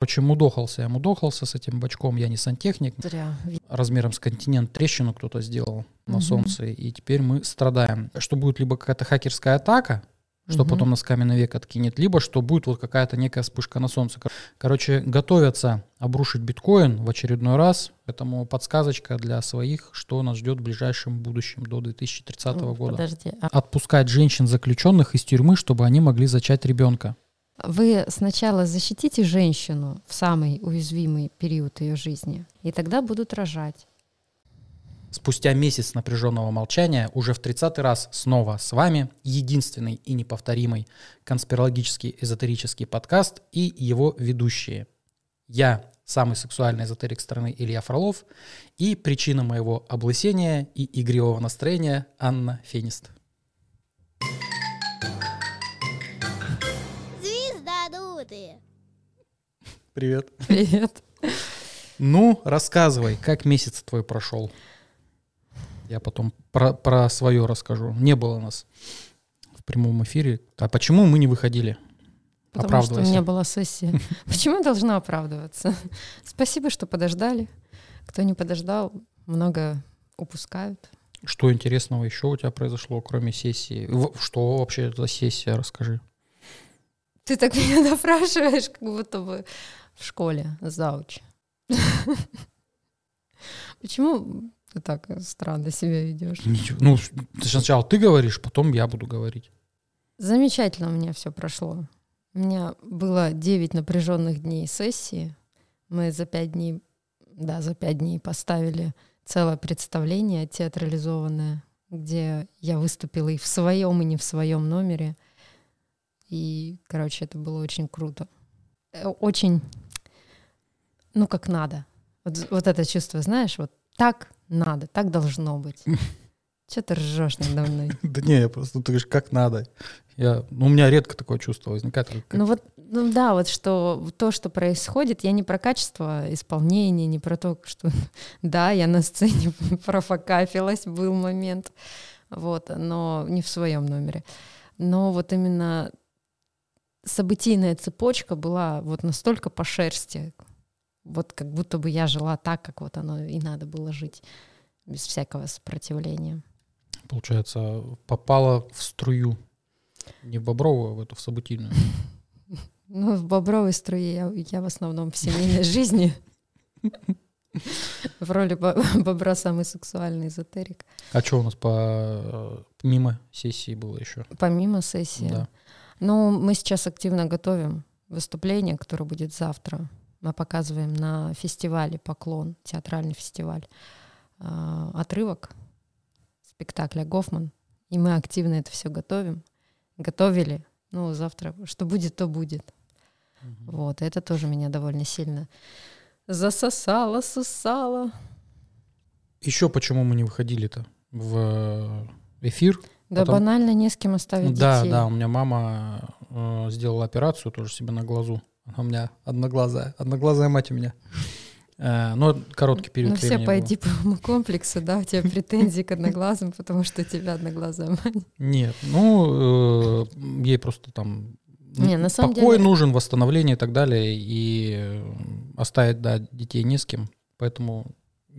Короче, мудохался я, мудохался с этим бачком, я не сантехник. Зря. Размером с континент трещину кто-то сделал на Мгм. солнце, и теперь мы страдаем. Что будет либо какая-то хакерская атака, что Мгм. потом нас каменный век откинет, либо что будет вот какая-то некая вспышка на солнце. Кор- Короче, готовятся обрушить биткоин в очередной раз, поэтому подсказочка для своих, что нас ждет в ближайшем будущем до 2030 года. Подожди. а Отпускать женщин заключенных из тюрьмы, чтобы они могли зачать ребенка. Вы сначала защитите женщину в самый уязвимый период ее жизни, и тогда будут рожать. Спустя месяц напряженного молчания, уже в 30 раз снова с вами единственный и неповторимый конспирологический эзотерический подкаст и его ведущие. Я, самый сексуальный эзотерик страны Илья Фролов, и причина моего облысения и игривого настроения Анна Фенист. Звездодуты. Привет. Привет. Ну, рассказывай, как месяц твой прошел. Я потом про, про свое расскажу. Не было нас в прямом эфире. А почему мы не выходили? Потому что у меня была сессия. Почему я должна оправдываться? Спасибо, что подождали. Кто не подождал, много упускают. Что интересного еще у тебя произошло, кроме сессии? Что вообще за сессия, расскажи. Ты так меня допрашиваешь, как будто бы в школе зауч. Почему ты так странно себя ведешь? Ничего. Ну, с- сначала ты говоришь, потом я буду говорить. Замечательно у меня все прошло. У меня было 9 напряженных дней сессии. Мы за 5 дней, да, за 5 дней поставили целое представление театрализованное, где я выступила и в своем, и не в своем номере. И, короче, это было очень круто. Э, Очень, ну, как надо. Вот, вот это чувство, знаешь, вот так надо, так должно быть. Че ты ржешь надо мной? Да не, я просто, ты говоришь, как надо. Я, ну, у меня редко такое чувство возникает. Ну вот, ну да, вот что то, что происходит, я не про качество исполнения, не про то, что да, я на сцене профокапилась, был момент, вот, но не в своем номере. Но вот именно событийная цепочка была вот настолько по шерсти, вот как будто бы я жила так, как вот оно и надо было жить, без всякого сопротивления. Получается, попала в струю. Не в бобровую, а в эту, в событийную. Ну, в бобровой струе я, я в основном в семейной жизни. В роли бо- бобра самый сексуальный эзотерик. А что у нас по э, мимо сессии было еще? Помимо сессии. Да. Ну, мы сейчас активно готовим выступление, которое будет завтра. Мы показываем на фестивале «Поклон», театральный фестиваль, а, отрывок спектакля «Гофман». И мы активно это все готовим. Готовили. Ну, завтра, что будет, то будет. Вот, это тоже меня довольно сильно засосало, сусало. Еще почему мы не выходили-то в эфир? Да Потом- банально не с кем оставить Да, детей. да, у меня мама э, сделала операцию тоже себе на глазу. Она у меня одноглазая, одноглазая мать у меня. Э, но короткий период Ну, все по эдиповому комплексу, да, у тебя претензии к одноглазым, потому что у тебя одноглазая мать. Нет, ну, э, ей просто там Не, на самом покой деле- нужен, восстановление и так далее, и э, оставить, да, детей не с кем, поэтому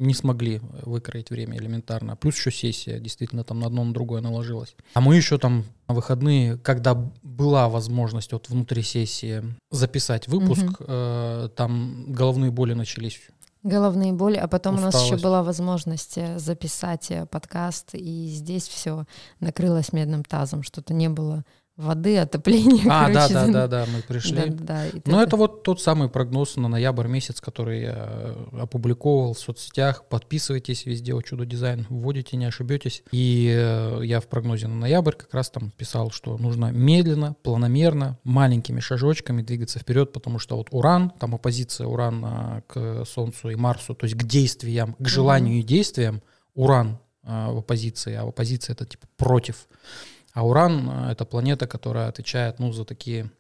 не смогли выкроить время элементарно. Плюс еще сессия, действительно, там на одно на другое наложилась. А мы еще там на выходные, когда была возможность вот внутри сессии записать выпуск, Мгм. э, там головные боли начались. Головные боли, а потом у нас еще Усталость. была возможность э, записать э, подкаст, и здесь все накрылось медным тазом, что-то не было воды, отопления. А, да, короче, да, да, да, мы пришли. Да, да, и Ну, это вот тот самый прогноз на ноябрь месяц, который я э, опубликовал в соцсетях. Подписывайтесь везде, о чудо дизайн, вводите, не ошибетесь. И э, я в прогнозе на ноябрь как раз там писал, что нужно медленно, планомерно, маленькими шажочками двигаться вперед, потому что вот Уран, там оппозиция Урана к Солнцу и Марсу, то есть к действиям, к желанию и действиям, Уран э, в оппозиции, а в оппозиции это типа против. А Уран э, это планета, которая отвечает ну, за такие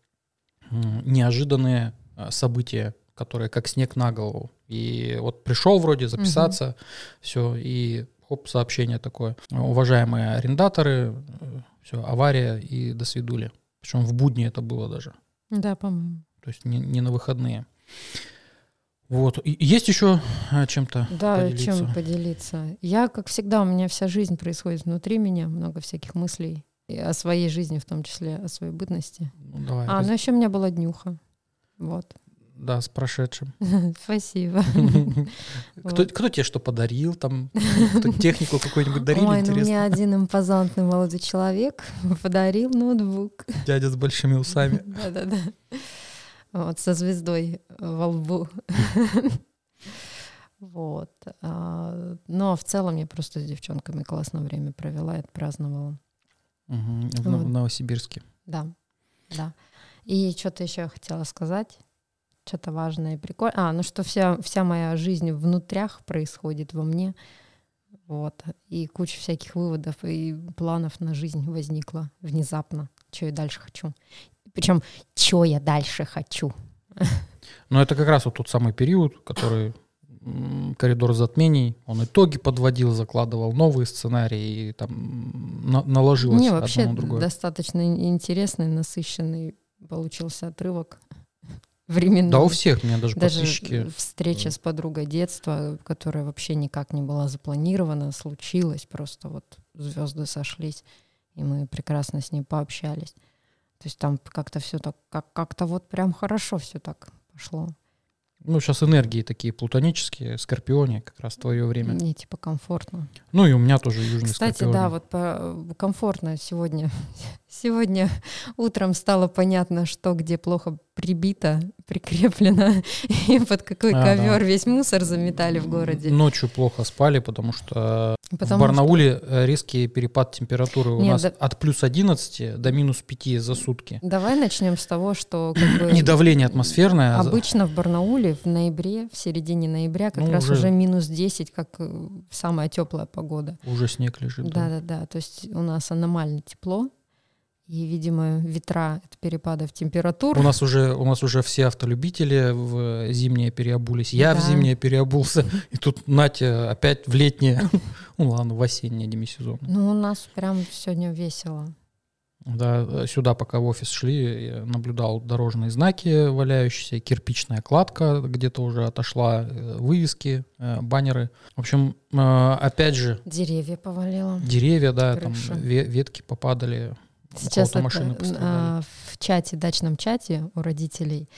неожиданные а, события, которые как снег на голову. И вот пришел вроде записаться, все, и хоп, сообщение такое. Уважаемые арендаторы, все, авария и до свидули. Причем в будни это было даже, Да, по-моему. то есть не, не на выходные. Вот. И есть еще э, чем-то Да, поделиться? чем поделиться. Я, как всегда, у меня вся жизнь происходит внутри меня, много всяких мыслей. И о своей жизни, в том числе о своей бытности. Ну, давай. А, раз- ну еще у меня была днюха. Вот. Да, с прошедшим. Спасибо. Кто, кто тебе что подарил? Там технику какую-нибудь дарили, Ой, ну мне один импозантный молодой человек подарил ноутбук. Дядя с большими усами. Да-да-да. Вот, со звездой во лбу. Вот. А, Но в целом я просто с девчонками классное время провела и отпраздновала. В Вот. Новосибирске. Да, да. И что-то еще я хотела сказать. Что-то важное и прикольное. А, ну что вся, вся моя жизнь внутрях происходит во мне. Вот. И куча всяких выводов и планов на жизнь возникла внезапно. Что я дальше хочу. Причем, что я дальше хочу. Но это как раз вот тот самый период, который коридор затмений, он итоги подводил, закладывал новые сценарии и там на- наложилось одно вообще на другое. достаточно ин- интересный, насыщенный получился отрывок временной. Да, у всех, меня даже, Даже подписчики. встреча с подругой детства, которая вообще никак не была запланирована, случилась, просто вот звезды сошлись, и мы прекрасно с ней пообщались. То есть там как-то все так, как- как-то вот прям хорошо все так пошло. Ну, сейчас энергии такие плутонические, скорпионе, как раз твое время. Мне типа комфортно. Ну и у меня тоже южный Кстати, скорпионе. да, вот по- комфортно сегодня. Сегодня утром стало понятно, что где плохо прибито, прикреплено, и под какой А, да. ковер весь мусор заметали в городе. Ночью плохо спали, потому что Потому в Барнауле э, резкий перепад температуры у Нет, нас да- от плюс 11 до минус 5 за сутки. Давай начнем с того, что как бы, Не давление атмосферное, а обычно в Барнауле в ноябре, в середине ноября как Ну, раз уже- уже минус 10, как э, самая теплая погода. уже снег лежит. да. Да-да-да, то есть у нас аномально тепло, и, видимо, ветра от перепадов температур. У нас уже у нас уже все автолюбители в зимнее переобулись. Я в Да. зимнее переобулся, и тут Натя опять в летнее. Ну ладно, в осеннее демисезон. Ну, у нас прям сегодня весело. Да, сюда пока в офис шли, я наблюдал дорожные знаки валяющиеся, кирпичная кладка где-то уже отошла, э, вывески, э, баннеры. В общем, э, опять же, Деревья повалило. деревья, да, там Крыша. ве- ветки попадали. Сейчас это, машины пострадали. а, в чате, дачном чате у родителей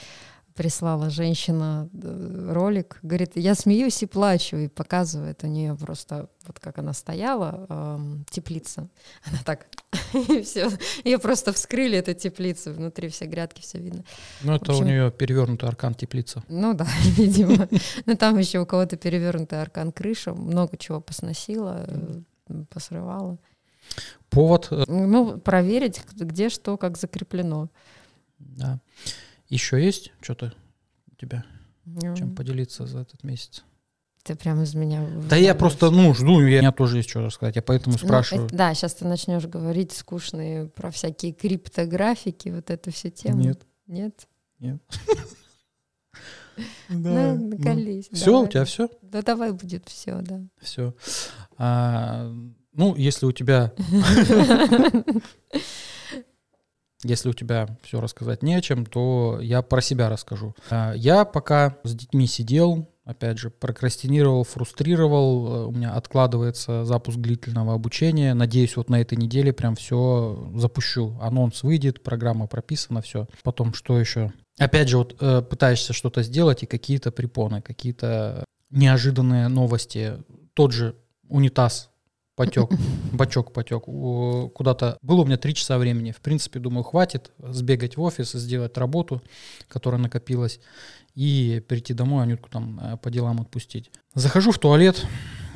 прислала женщина э, ролик, говорит, я смеюсь и плачу, и показывает у нее просто, вот как она стояла, эм, теплица. Она так, и все, ее просто вскрыли, эту теплицу, внутри все грядки, все видно. Ну, это общем- у нее перевернутый аркан теплица. Ну да, видимо. Но там еще у кого-то перевернутый аркан крыша, много чего посносила, э, посрывала. Повод, э, Ну, проверить, где что, как закреплено. да. Еще есть что-то у тебя, Ну, чем поделиться за этот месяц? Ты прям из меня... Да я просто, ну, жду, я- у меня тоже есть что рассказать, я поэтому Ну, спрашиваю. э, да, сейчас ты начнешь говорить скучные про всякие криптографики, вот эту всю тему. Нет. Нет? Нет. ну, накались. Все, у тебя все? Да давай будет все, да. Все. Ну, если у тебя, если у тебя все рассказать не о чем, то я про себя расскажу. А, я пока с детьми сидел, опять же, прокрастинировал, фрустрировал, э, у меня откладывается запуск длительного обучения. Надеюсь, вот на этой неделе прям все запущу. Анонс выйдет, программа прописана, все. Потом что еще? Опять же, вот э, пытаешься что-то сделать, и какие-то препоны, какие-то неожиданные новости. Тот же унитаз потек, бачок потек куда-то. Было у меня три часа времени. В принципе, думаю, хватит сбегать в офис, сделать работу, которая накопилась, и прийти домой, Анютку там э, по делам отпустить. Захожу в туалет,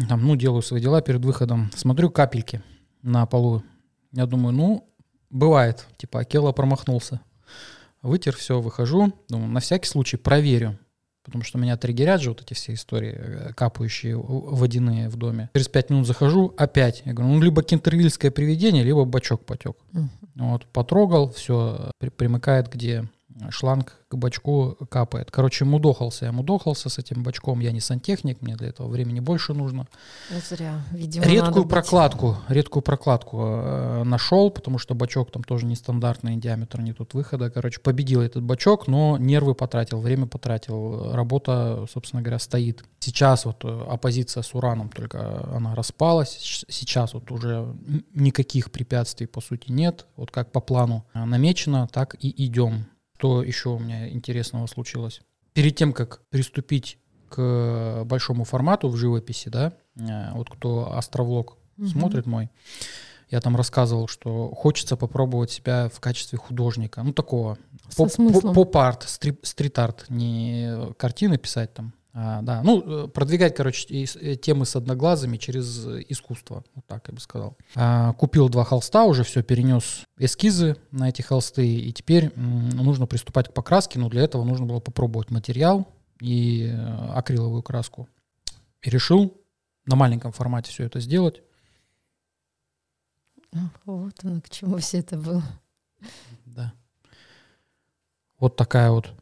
там, ну, делаю свои дела перед выходом, смотрю капельки на полу. Я думаю, ну, бывает, типа, Акела промахнулся. Вытер все, выхожу, думаю, на всякий случай проверю, потому что меня триггерят же вот эти все истории, э, капающие водяные в доме. Через пять минут захожу, опять. Я говорю, ну, либо кентервильское привидение, либо бачок потек. Мгм. Вот, потрогал, все, примыкает, где шланг к бачку капает. Короче, мудохался я, мудохался с этим бачком. Я не сантехник, мне для этого времени больше нужно. Зря, видимо, редкую надо быть- прокладку, редкую прокладку э, нашел, потому что бачок там тоже нестандартный диаметр, не тут выхода. Короче, победил этот бачок, но нервы потратил, время потратил. Работа, собственно говоря, стоит. Сейчас вот э, оппозиция с ураном, только она распалась. Сейчас вот уже никаких препятствий, по сути, нет. Вот как по плану э, намечено, так и идем. Что еще у меня интересного случилось? Перед тем, как приступить к большому формату в живописи, да, э, вот кто астровлог Мгм. смотрит мой, я там рассказывал, что хочется попробовать себя в качестве художника, ну такого поп- поп-арт, стрит-арт, не картины писать там, а, да, ну э, продвигать, короче, э, темы с одноглазыми через э, искусство, вот так я бы сказал. А, Купил два холста, уже все перенес эскизы на эти холсты, и теперь м, нужно приступать к покраске, но для этого нужно было попробовать материал и акриловую краску. И решил на маленьком формате все это сделать. Вот оно, к чему все это было. Да. Вот такая вот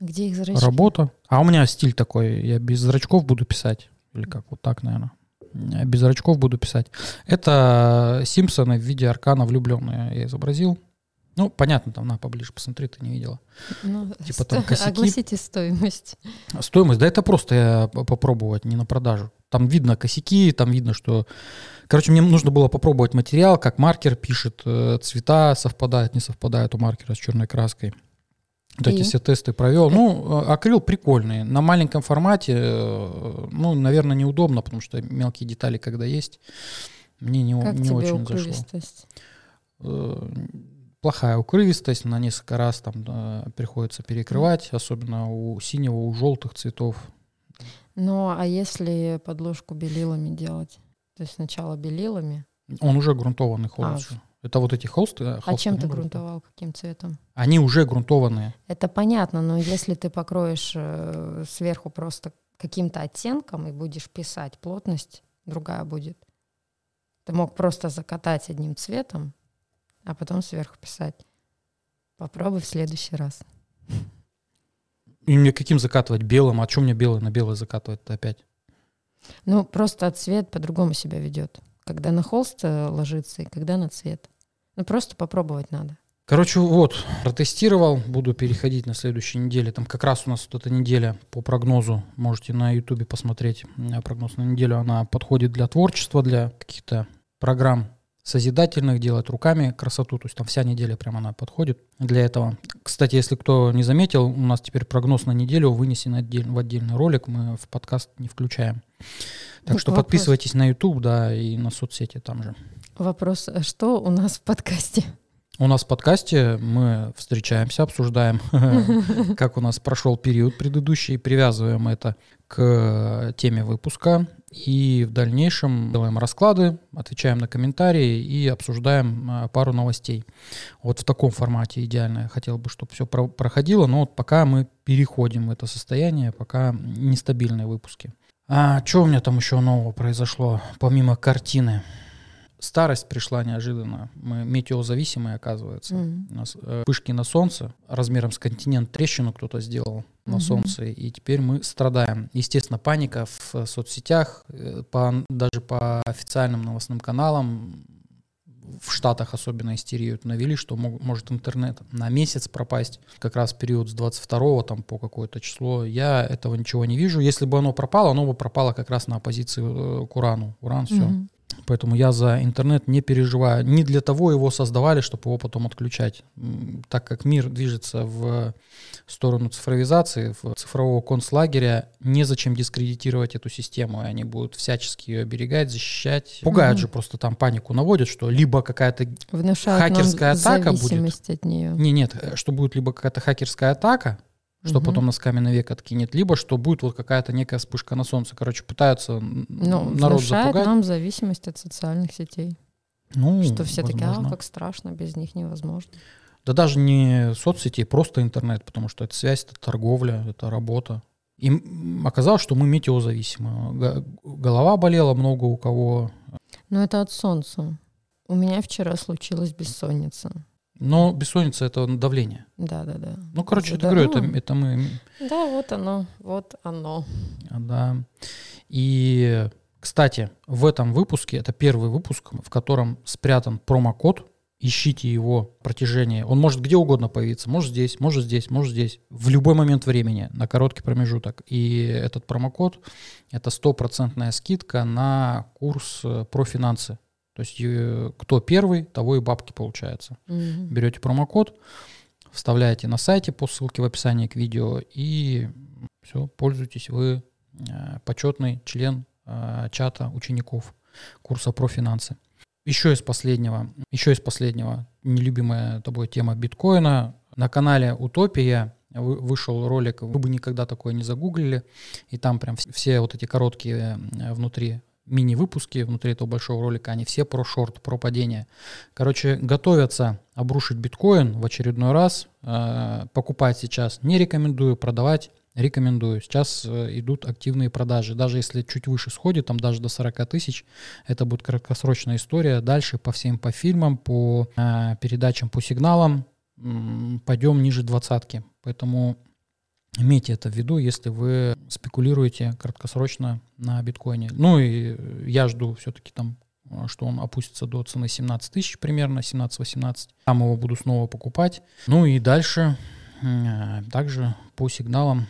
Где их зрачки? работа. А у меня стиль такой, я без зрачков буду писать. Или как, вот так, наверное. Без зрачков буду писать. Это Симпсоны в виде аркана влюбленные я изобразил. Ну, понятно, там, на, поближе посмотри, ты не видела. Ну, Типа там сто- косяки. Огласите стоимость. Стоимость, да это просто я попробовать, не на продажу. Там видно косяки, там видно, что... Короче, мне нужно было попробовать материал, как маркер пишет, э, цвета совпадают, не совпадают у маркера с черной краской. Вот эти все тесты провел. Ну, э, акрил прикольный. На маленьком формате, э, ну, наверное, неудобно, потому что мелкие детали, когда есть, мне не, Как не тебе очень зашло. укрывистость? Э, Плохая укрывистость, на несколько раз там э, приходится перекрывать, особенно у синего, у желтых цветов. Ну, а если подложку белилами делать? То есть сначала белилами, Он уже грунтованный холст. А. Это вот эти холсты. э, а холсты, чем они ты грунтовал, каким цветом? Они уже грунтованные. Это понятно, но если ты покроешь э, сверху просто каким-то оттенком и будешь писать, плотность другая будет. Ты мог просто закатать одним цветом, а потом сверху писать. Попробуй в следующий раз. И мне каким закатывать? Белым? А что мне белый на белый закатывать-то опять? Ну, просто цвет по-другому себя ведет. Когда на холст э, ложится и когда на цвет. Ну, просто попробовать надо. Короче, вот, протестировал, буду переходить на следующей неделе. Там как раз у нас вот эта неделя по прогнозу, можете на ютубе посмотреть. Прогноз на неделю, она подходит для творчества, для каких-то программ созидательных, делать руками красоту. То есть там вся неделя прямо она подходит для этого. Кстати, если кто не заметил, у нас теперь прогноз на неделю вынесен отдель- в отдельный ролик, мы в подкаст не включаем. Так Ну, что вопрос. подписывайтесь на YouTube, да, и на соцсети там же. Вопрос, а что у нас в подкасте? У нас в подкасте мы встречаемся, обсуждаем, как у нас прошел период предыдущий, привязываем это к теме выпуска и в дальнейшем делаем расклады, отвечаем на комментарии и обсуждаем а, пару новостей. Вот в таком формате идеально. Я хотел бы, чтобы все проходило, но вот пока мы переходим в это состояние, пока нестабильные выпуски. А что у меня там еще нового произошло, помимо картины? Старость пришла неожиданно. Мы метеозависимые, оказывается. Мгм. У нас э, вспышки на солнце размером с континент трещину кто-то сделал на Мгм. солнце, и теперь мы страдаем. Естественно, паника в э, соцсетях, э, по, даже по официальным новостным каналам в Штатах особенно истерию навели, что мог- может интернет на месяц пропасть, как раз в период с 22 там по какое-то число. Я этого ничего не вижу. Если бы оно пропало, оно бы пропало как раз на оппозиции э, к урану. Уран, все. Мгм. Поэтому я за интернет не переживаю. Не для того его создавали, чтобы его потом отключать. Так как мир движется в сторону цифровизации, в цифрового концлагеря, незачем дискредитировать эту систему. И они будут всячески ее оберегать, защищать. Пугают Мгм. же просто там панику наводят, что либо какая-то... Внушают Хакерская атака будет? от нее. Не, нет, э, что будет либо какая-то хакерская атака, что Мгм. потом нас каменный век откинет, либо что будет вот какая-то некая вспышка на солнце. Короче, пытаются Ну, народ запугать. нам зависимость от социальных сетей. Ну, что все такие, а, возможно. как страшно, без них невозможно. Да даже не соцсети, просто интернет, потому что это связь, это торговля, это работа. И оказалось, что мы метеозависимы. Голова болела много у кого. Но это от солнца. У меня вчера случилась бессонница. Но бессонница это давление. Да, да, да. Ну, короче, Да, я говорю, это, ну. это мы. Да, вот оно, вот оно. Да. И, кстати, в этом выпуске, это первый выпуск, в котором спрятан промокод. Ищите его в протяжении. Он может где угодно появиться. Может здесь, может здесь, может здесь. В любой момент времени, на короткий промежуток. И этот промокод – это стопроцентная скидка на курс э, про финансы. То есть э, кто первый, того и бабки получается. Мгм. Берете промокод, вставляете на сайте по ссылке в описании к видео и все, пользуйтесь. Вы э, почетный член э, чата учеников курса про финансы. Еще из последнего, еще из последнего, нелюбимая тобой тема биткоина. На канале Утопия вы- вышел ролик, вы бы никогда такое не загуглили, и там прям вс- все вот эти короткие внутри мини-выпуски, внутри этого большого ролика, они все про шорт, про падение. Короче, готовятся обрушить биткоин в очередной раз. Э, Покупать сейчас не рекомендую, продавать рекомендую. Сейчас э, идут активные продажи. Даже если чуть выше сходит, там даже до 40 тысяч, это будет краткосрочная история. Дальше по всем, по фильмам, по э, передачам, по сигналам пойдем ниже двадцатки. Поэтому имейте это в виду, если вы спекулируете краткосрочно на биткоине. Ну и я жду все-таки там что он опустится до цены 17 тысяч примерно, 17-18. Там его буду снова покупать. Ну и дальше также по сигналам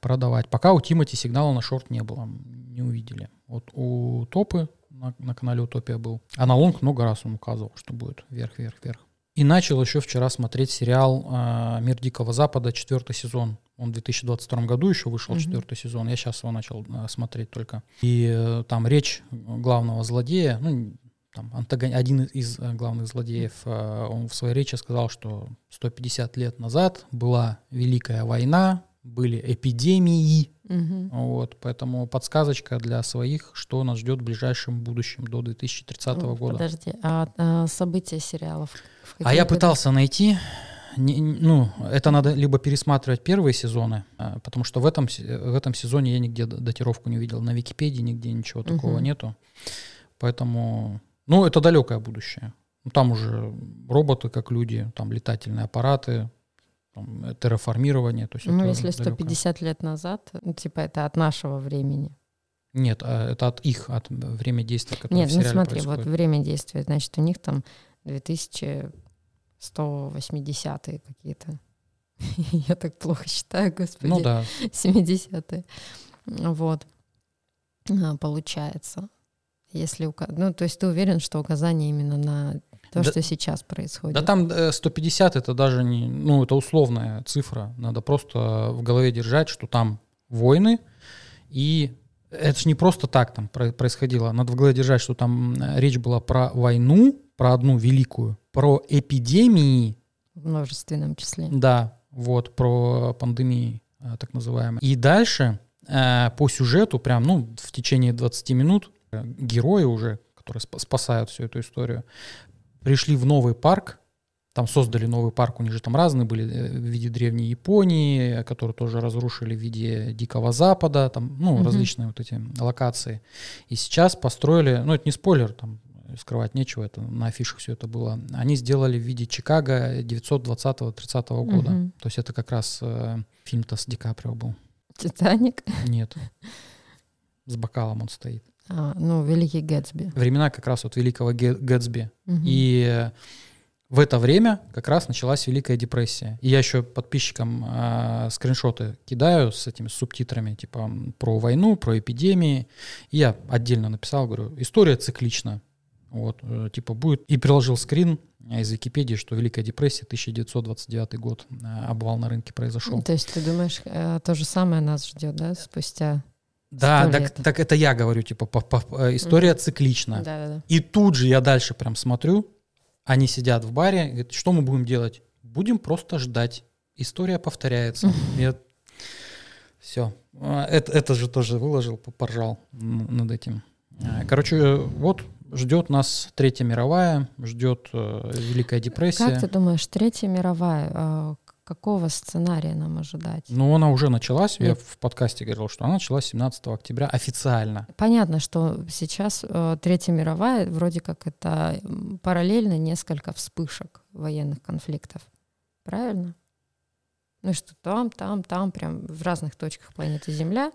продавать. Пока у Тимати сигнала на шорт не было, не увидели. Вот у Топы на, на канале Утопия был. А на лонг много раз он указывал, что будет вверх, вверх, вверх. И начал еще вчера смотреть сериал э, «Мир Дикого Запада», четвертый сезон. Он в 2022 году еще вышел, Мгм. четвертый сезон. Я сейчас его начал э, смотреть только. И э, там речь главного злодея, ну, там, антагон- один из э, главных злодеев, он в своей речи сказал, что 150 лет назад была Великая война, были эпидемии, Мгм. вот, поэтому подсказочка для своих, что нас ждет в ближайшем будущем до 2030 Ну, года. Подожди, а, а события сериалов? А я пытался найти, не- ну, это надо либо пересматривать первые сезоны, а, потому что в этом, в этом сезоне я нигде датировку не видел, на Википедии нигде ничего такого Мгм. нету, поэтому, ну, это далекое будущее. Ну, Там уже роботы как люди, там летательные аппараты, там, э, терраформирование. То есть Ну, если далекое. 150 лет назад, ну, типа это от нашего времени. Нет, а это от их, от время действия, которое Нет, в ну смотри, происходит. вот время действия, значит, у них там 2180-е какие-то. Я так плохо считаю, господи. Ну да, 70-е. Вот. А, Получается. Если ука- Ну, то есть ты уверен, что указание именно на то, Да- что сейчас происходит? Да там э, 150 это даже не, ну это условная цифра. Надо просто в голове держать, что там войны, и это же не просто так там про- происходило. Надо в голове держать, что там э, речь была про войну, про одну великую, про эпидемии, В множественном числе. да, вот, про пандемии э, так называемые. И дальше э, по сюжету, прям, ну, в течение 20 минут э, герои уже, которые сп- спасают всю эту историю, пришли в новый парк, там создали новый парк, у них же там разные были в виде древней Японии, которые тоже разрушили в виде Дикого Запада, там, ну, Мгм. различные вот эти локации. И сейчас построили, ну, это не спойлер, там, скрывать нечего, это на афишах все это было. Они сделали в виде Чикаго 920-30 года. Мгм. То есть это как раз э, фильм-то с Ди Каприо был. Титаник. Нет. С бокалом он стоит. А, ну, Великий Гэтсби. Времена как раз вот великого Гэтсби. Мгм. И в это время как раз началась Великая депрессия. И я еще подписчикам э, скриншоты кидаю с этими субтитрами, типа про войну, про эпидемии. И я отдельно написал, говорю, история циклична. Вот, э, типа будет. И приложил скрин из Википедии, что Великая депрессия 1929 год, э, обвал на рынке произошел. То есть ты думаешь, э, то же самое нас ждет, да, спустя? Да, так, так это я говорю, типа, по- по- э, история циклична. Да-да-да. И тут же я дальше прям смотрю, они сидят в баре, говорят, что мы будем делать? Будем просто ждать. История повторяется. Все. Это, это же тоже выложил, по- поржал над этим. Короче, вот ждет нас Третья мировая, ждет э, Великая депрессия. Как ты думаешь, Третья мировая, а, какого сценария нам ожидать? Ну, она уже началась. Я Нет. в подкасте говорил, что она началась 17 октября официально. Понятно, что сейчас э, Третья мировая, вроде как это параллельно несколько вспышек военных конфликтов. Правильно? Ну что там, там, там, прям в разных точках планеты Земля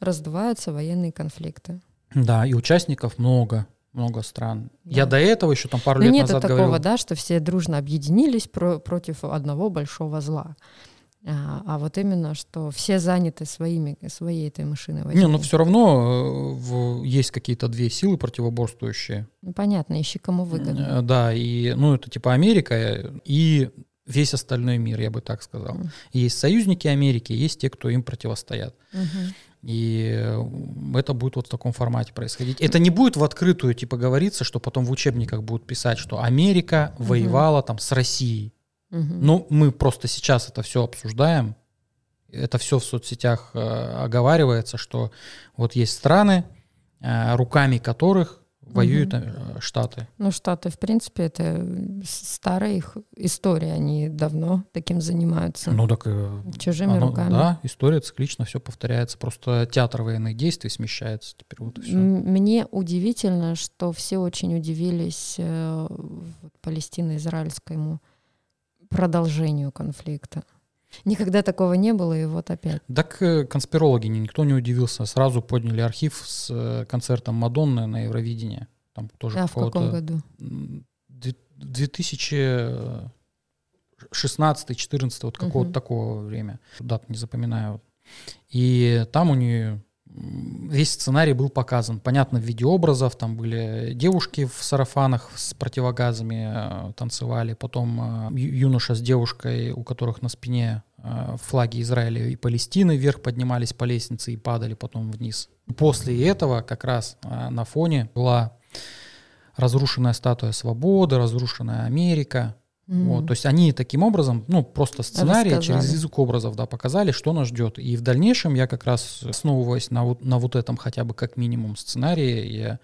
раздуваются военные конфликты. Да, и участников много, много стран. Да. Я до этого еще там пару Но лет нет назад такого, говорил. да, что все дружно объединились про- против одного большого зла. А, а вот именно, что все заняты своими, своей этой машиной Не, но возни. все равно э, в- есть какие-то две силы противоборствующие. Ну, понятно, ищи кому выгодно. Э, Да, и, ну, это типа Америка э, и весь остальной мир, я бы так сказал. Мгм. Есть союзники Америки, есть те, кто им противостоят. Мгм. И э, это будет вот в таком формате происходить. Это не будет в открытую, типа, говориться, что потом в учебниках будут писать, что Америка Мгм. воевала там с Россией. Мгм. Ну, мы просто сейчас это все обсуждаем. Это все в соцсетях э, оговаривается, что вот есть страны, э, руками которых воюют э, Штаты. Ну, Штаты, в принципе, это старая их история. Они давно таким занимаются. Ну так э, Чужими оно- руками. Да, история циклично, все повторяется. Просто театр военных действий смещается теперь вот и все. Мне удивительно, что все очень удивились э, палестино-израильскому продолжению конфликта. Никогда такого не было, и вот опять. Так э, конспирологи, ни- никто не удивился. Сразу подняли архив с э, концертом Мадонны на Евровидении. Там тоже А в каком году? м, две- 2016-14, вот какого-то Мгм. такого время. Дат не запоминаю. И там у нее весь сценарий был показан. Понятно, в виде образов. Там были девушки в сарафанах с противогазами э, танцевали. Потом э, юноша с девушкой, у которых на спине э, флаги Израиля и Палестины вверх поднимались по лестнице и падали потом вниз. После этого как раз на фоне была разрушенная статуя свободы, разрушенная Америка. М. Вот, то есть они таким образом, ну, просто сценарий Рассказали. через язык образов, да, показали, что нас ждет. И в дальнейшем я как раз, основываясь на вот, на вот этом хотя бы как минимум сценарии, я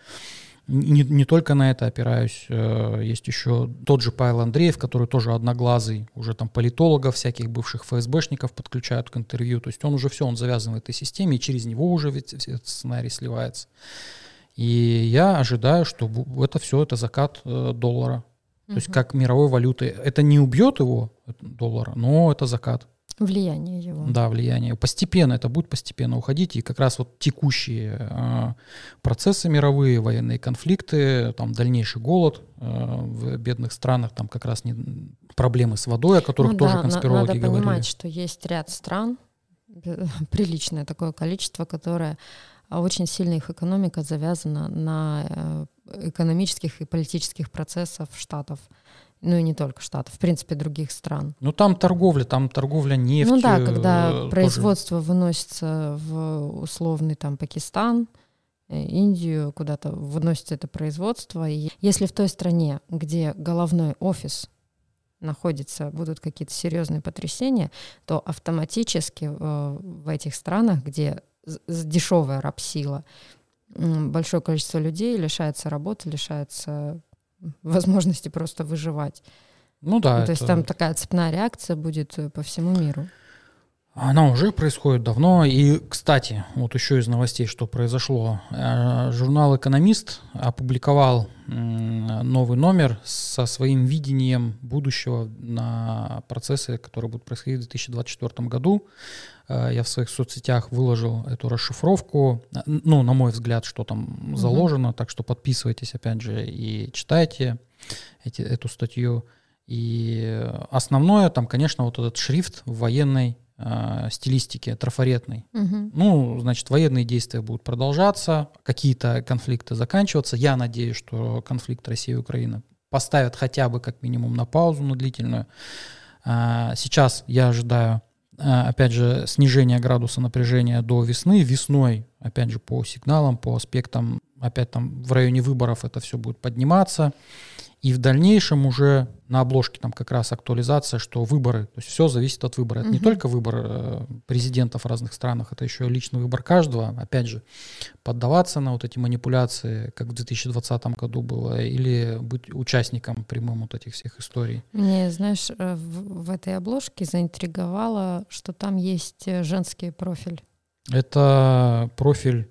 не, не только на это опираюсь, э, есть еще тот же Павел Андреев, который тоже одноглазый, уже там политологов всяких бывших ФСБшников подключают к интервью, то есть он уже все, он завязан в этой системе, и через него уже ведь этот сценарий сливается. И я ожидаю, что это все, это закат э, доллара. То есть как мировой валюты. Это не убьет его, доллар, но это закат. Влияние его. Да, влияние. Постепенно, это будет постепенно уходить. И как раз вот текущие э, процессы мировые, военные конфликты, там дальнейший голод э, в бедных странах, там как раз не, проблемы с водой, о которых Ну тоже да, конспирологи надо говорили. понимать, что есть ряд стран, э, приличное такое количество, которое а, очень сильно их экономика завязана на э, экономических и политических процессах штатов. Ну и не только штатов, в принципе, других стран. Ну там торговля, там торговля нефтью. ну да, э, когда тоже. производство выносится в условный там Пакистан, э, Индию, куда-то выносится это производство. И если в той стране, где головной офис находится, будут какие-то серьезные потрясения, то автоматически э, в этих странах, где дешевая рабсила, большое количество людей лишается работы, лишается возможности просто выживать. Ну да, Ну, то есть это- там такая цепная реакция будет э, по всему миру. Она уже происходит давно. И, кстати, вот еще из новостей, что произошло. Э, Журнал «Экономист» опубликовал новый номер со своим видением будущего на процессы, которые будут происходить в 2024 году. Э, Я в своих соцсетях выложил эту расшифровку. Э, Ну, на мой взгляд, что там заложено. Так что подписывайтесь, опять же, и читайте эти, эту статью. И основное там, конечно, вот этот шрифт в военной э, стилистике, трафаретной. Мгм. Ну, значит, военные действия будут продолжаться, какие-то конфликты заканчиваться. Я надеюсь, что конфликт России и Украины поставят хотя бы как минимум на паузу на длительную. А, Сейчас я ожидаю, опять же, снижения градуса напряжения до весны. Весной, опять же, по сигналам, по аспектам опять там в районе выборов это все будет подниматься. И в дальнейшем уже на обложке там как раз актуализация, что выборы, то есть все зависит от выбора. Это не Мгм. только выбор э, президентов в разных странах, это еще личный выбор каждого. Опять же, поддаваться на вот эти манипуляции, как в 2020 году было, или быть участником прямым вот этих всех историй. Мне, знаешь, э, в, в этой обложке заинтриговало, что там есть э, женский профиль. Это профиль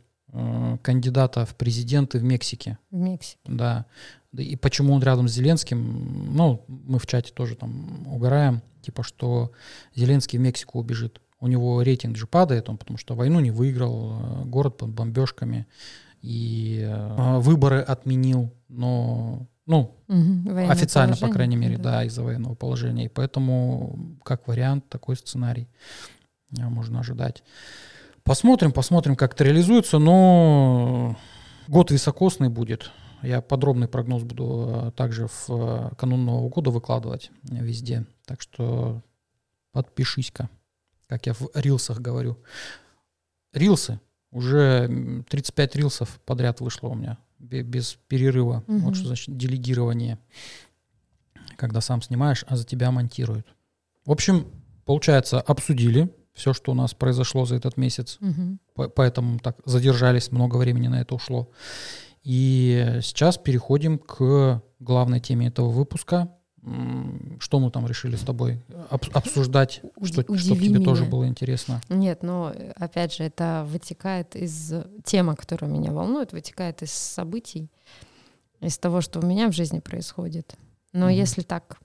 кандидата в президенты в Мексике. в Мексике. Да. Да И почему он рядом с Зеленским? Ну, мы в чате тоже там угораем, типа, что Зеленский в Мексику убежит. У него рейтинг же падает, он потому что войну не выиграл, э, город под бомбежками, и э, выборы отменил, но, ну, военное официально, по крайней мере, да. из-за военного положения. И поэтому, как вариант, такой сценарий э, можно ожидать. Посмотрим, посмотрим, как это реализуется, но год високосный будет. Я подробный прогноз буду э, также в э, канун Нового года выкладывать везде. Так что подпишись-ка, как я в рилсах говорю. Рилсы. Уже м, 35 рилсов подряд вышло у меня бе- без перерыва. Мгм. Вот что значит делегирование. Когда сам снимаешь, а за тебя монтируют. В общем, получается, обсудили все, что у нас произошло за этот месяц. По- Поэтому так задержались, много времени на это ушло. И сейчас переходим к главной теме этого выпуска. Что мы там решили с тобой об- обсуждать, Уди- что, чтобы тебе тоже меня. было интересно. Нет, но э, опять же, это вытекает из тема, которая меня волнует, вытекает из событий, из того, что у меня в жизни происходит. Но Мгм. если так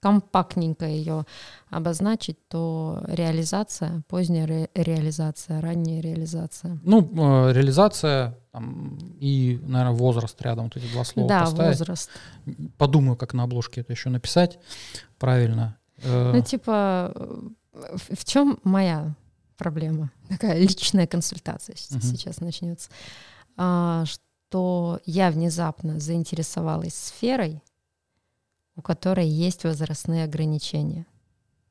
компактненько ее обозначить, то реализация, поздняя ре- реализация, ранняя реализация. Ну, э, реализация там, и, наверное, возраст рядом, вот эти два слова да, поставить. возраст. Подумаю, как на обложке это еще написать правильно. Э, Ну, типа, э, в, чем моя проблема? Такая личная консультация Мгм. сейчас начнется. А, что я внезапно заинтересовалась сферой, у которой есть возрастные ограничения.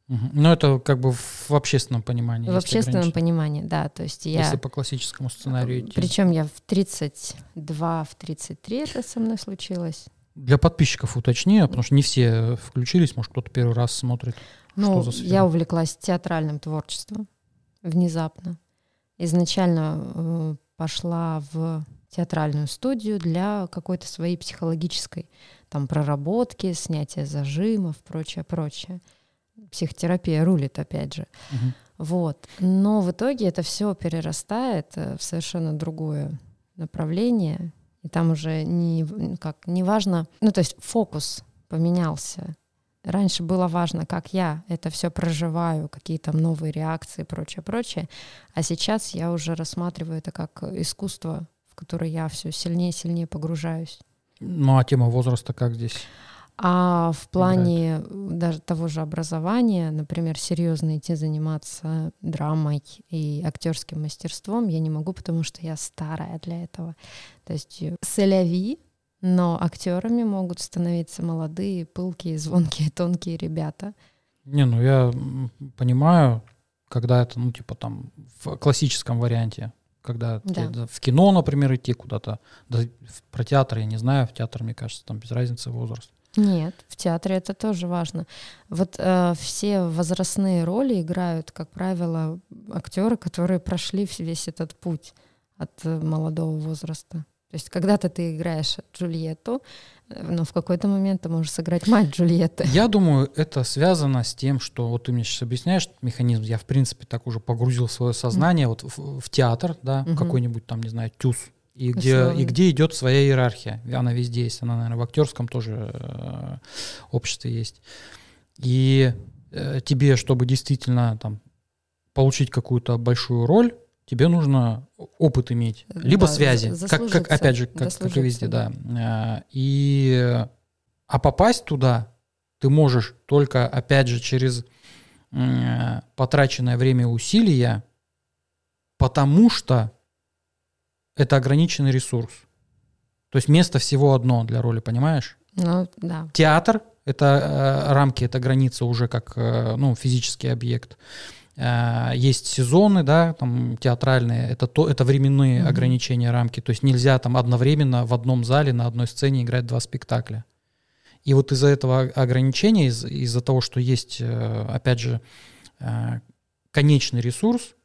Ну, это как бы в общественном понимании. В общественном понимании, да. То есть я... Если по классическому сценарию идти. Причем я в 32, в 33 это со мной случилось. Для подписчиков уточни, потому что не все включились, может, кто-то первый раз смотрит. Ну, Что за сфера? я увлеклась театральным творчеством внезапно. Изначально э, пошла в театральную студию для какой-то своей психологической там проработки, снятия зажимов, прочее, прочее. Психотерапия рулит, опять же. Мгм. Вот. Но в итоге это все перерастает э, в совершенно другое направление. И там уже не, как, не важно, ну то есть фокус поменялся. Раньше было важно, как я это все проживаю, какие там новые реакции, прочее, прочее. А сейчас я уже рассматриваю это как искусство, в которое я все сильнее и сильнее погружаюсь. Ну, а тема возраста как здесь? А в плане даже того же образования, например, серьезно идти заниматься драмой и актерским мастерством, я не могу, потому что я старая для этого. То есть э, соляви, но актерами могут становиться молодые, пылкие, звонкие, тонкие ребята. Не, ну я понимаю, когда это, ну, типа там в классическом варианте, когда Да. тебе в кино, например, идти куда-то, да, про театр я не знаю, в театр, мне кажется, там без разницы возраст. Нет, в театре это тоже важно. Вот э, все возрастные роли играют, как правило, актеры, которые прошли весь этот путь от э, молодого возраста. То есть когда-то ты играешь Джульетту, но в какой-то момент ты можешь сыграть мать Джульетты. Я думаю, это связано с тем, что вот ты мне сейчас объясняешь механизм, я в принципе так уже погрузил свое сознание вот в, в театр, да, Мгм. какой-нибудь там, не знаю, тюз, и где, Условно. и где идет своя иерархия. Она везде есть, она, наверное, в актерском тоже э, обществе есть. И э, тебе, чтобы действительно там получить какую-то большую роль, тебе нужно опыт иметь, либо Да, связи, как, как опять же, как, как и везде, да. да. Э, И а попасть туда ты можешь только, опять же, через потраченное время усилия, потому что это ограниченный ресурс. То есть место всего одно для роли, понимаешь? Ну, да. Театр — это э, рамки, это граница уже как э, ну, физический объект. Э, есть сезоны, да, там театральные, это, то, это временные Мгм. ограничения, рамки. То есть нельзя там одновременно в одном зале на одной сцене играть два спектакля. И вот из-за этого ограничения, из- из-за того, что есть, э, опять же, э, конечный ресурс,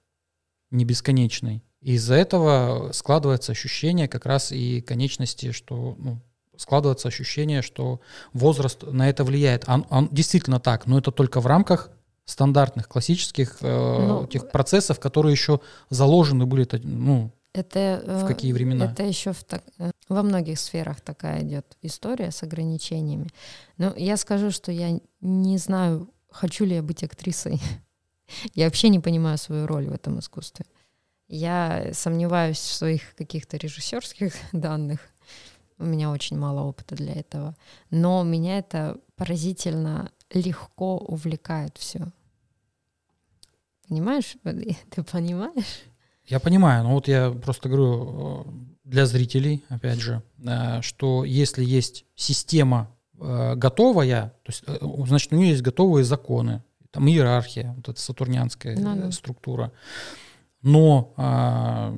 не бесконечный, из-за этого складывается ощущение как раз и конечности, что ну, складывается ощущение, что возраст на это влияет. Он, он действительно так, но это только в рамках стандартных классических э, Ну, тех процессов, которые еще заложены были, ну, Это, в э, какие времена. Это еще в так- э, во многих сферах такая идет история с ограничениями. Но я скажу, что я не знаю, хочу ли я быть актрисой. Я вообще не понимаю свою роль в этом искусстве. Я сомневаюсь в своих каких-то режиссерских данных. У меня очень мало опыта для этого. Но меня это поразительно легко увлекает все. Понимаешь? Ты понимаешь? Я понимаю, но вот я просто говорю э, для зрителей, опять же, э, что если есть система э, готовая, то есть, значит, у нее есть готовые законы, там иерархия, вот эта сатурнианская Ну да. структура, но а,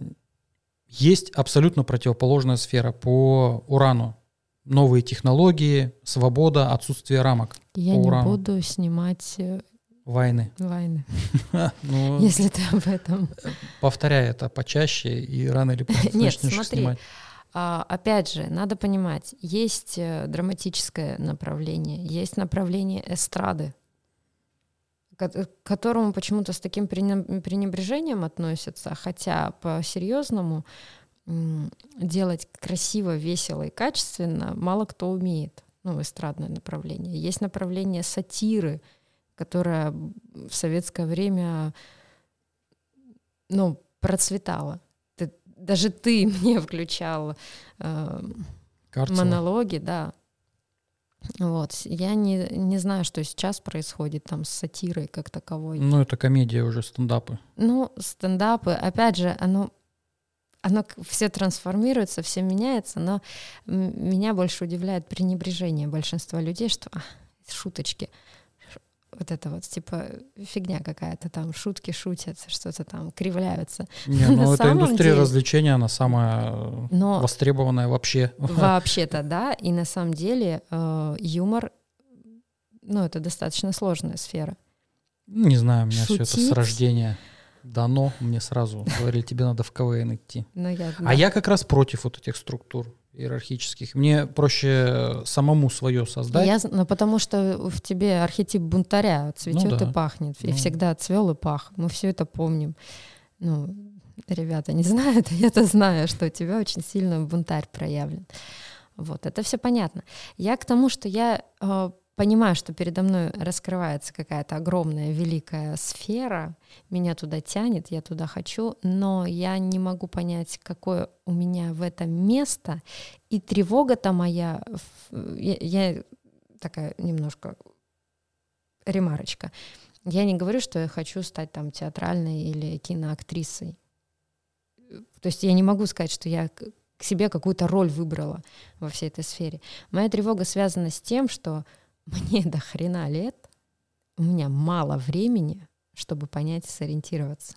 есть абсолютно противоположная сфера по урану. Новые технологии, свобода, отсутствие рамок, Я не урану. буду снимать э, войны. войны, Ну, если ты об этом. повторяй это почаще, и рано или поздно Нет, начнешь смотри, снимать. А, опять же, надо понимать, есть э, драматическое направление, есть направление эстрады, к которому почему-то с таким пренеб- пренебрежением относятся, хотя по-серьезному делать красиво, весело и качественно мало кто умеет. Ну, эстрадное направление. Есть направление сатиры, которое в советское время ну, процветало. Ты- даже ты мне включал э, Карцева. монологи, да. Вот. Я не, не знаю, что сейчас происходит там с сатирой как таковой. Ну, это комедия уже, стендапы. Ну, стендапы, опять же, оно, оно все трансформируется, все меняется, но меня больше удивляет пренебрежение большинства людей, что «А, шуточки, вот это вот, типа, фигня какая-то там, шутки шутят, что-то там, кривляются. Не, На ну это самом индустрия деле- развлечения, она самая Но востребованная вообще. Вообще-то, да. И на самом деле э, юмор, ну, это достаточно сложная сфера. Ну, Не знаю, у меня все это с Шутить? рождения дано. Мне сразу говорили, тебе надо в КВН идти. Но я, А да. я как раз против вот этих структур иерархических. Мне проще самому свое создать. Я ну, потому что в тебе архетип бунтаря цветет Ну да. и пахнет. И Ну. всегда цвел и пах. Мы все это помним. Ну, ребята не знают, а я-то знаю, что у тебя очень сильно бунтарь проявлен. Вот, это все понятно. Я к тому, что я э, понимаю, что передо мной раскрывается какая-то огромная, великая сфера, меня туда тянет, я туда хочу, но я не могу понять, какое у меня в этом место, и тревога-то моя, я, я такая немножко ремарочка. Я не говорю, что я хочу стать там театральной или киноактрисой. То есть я не могу сказать, что я к себе какую-то роль выбрала во всей этой сфере. Моя тревога связана с тем, что мне до хрена лет, у меня мало времени, чтобы понять и сориентироваться.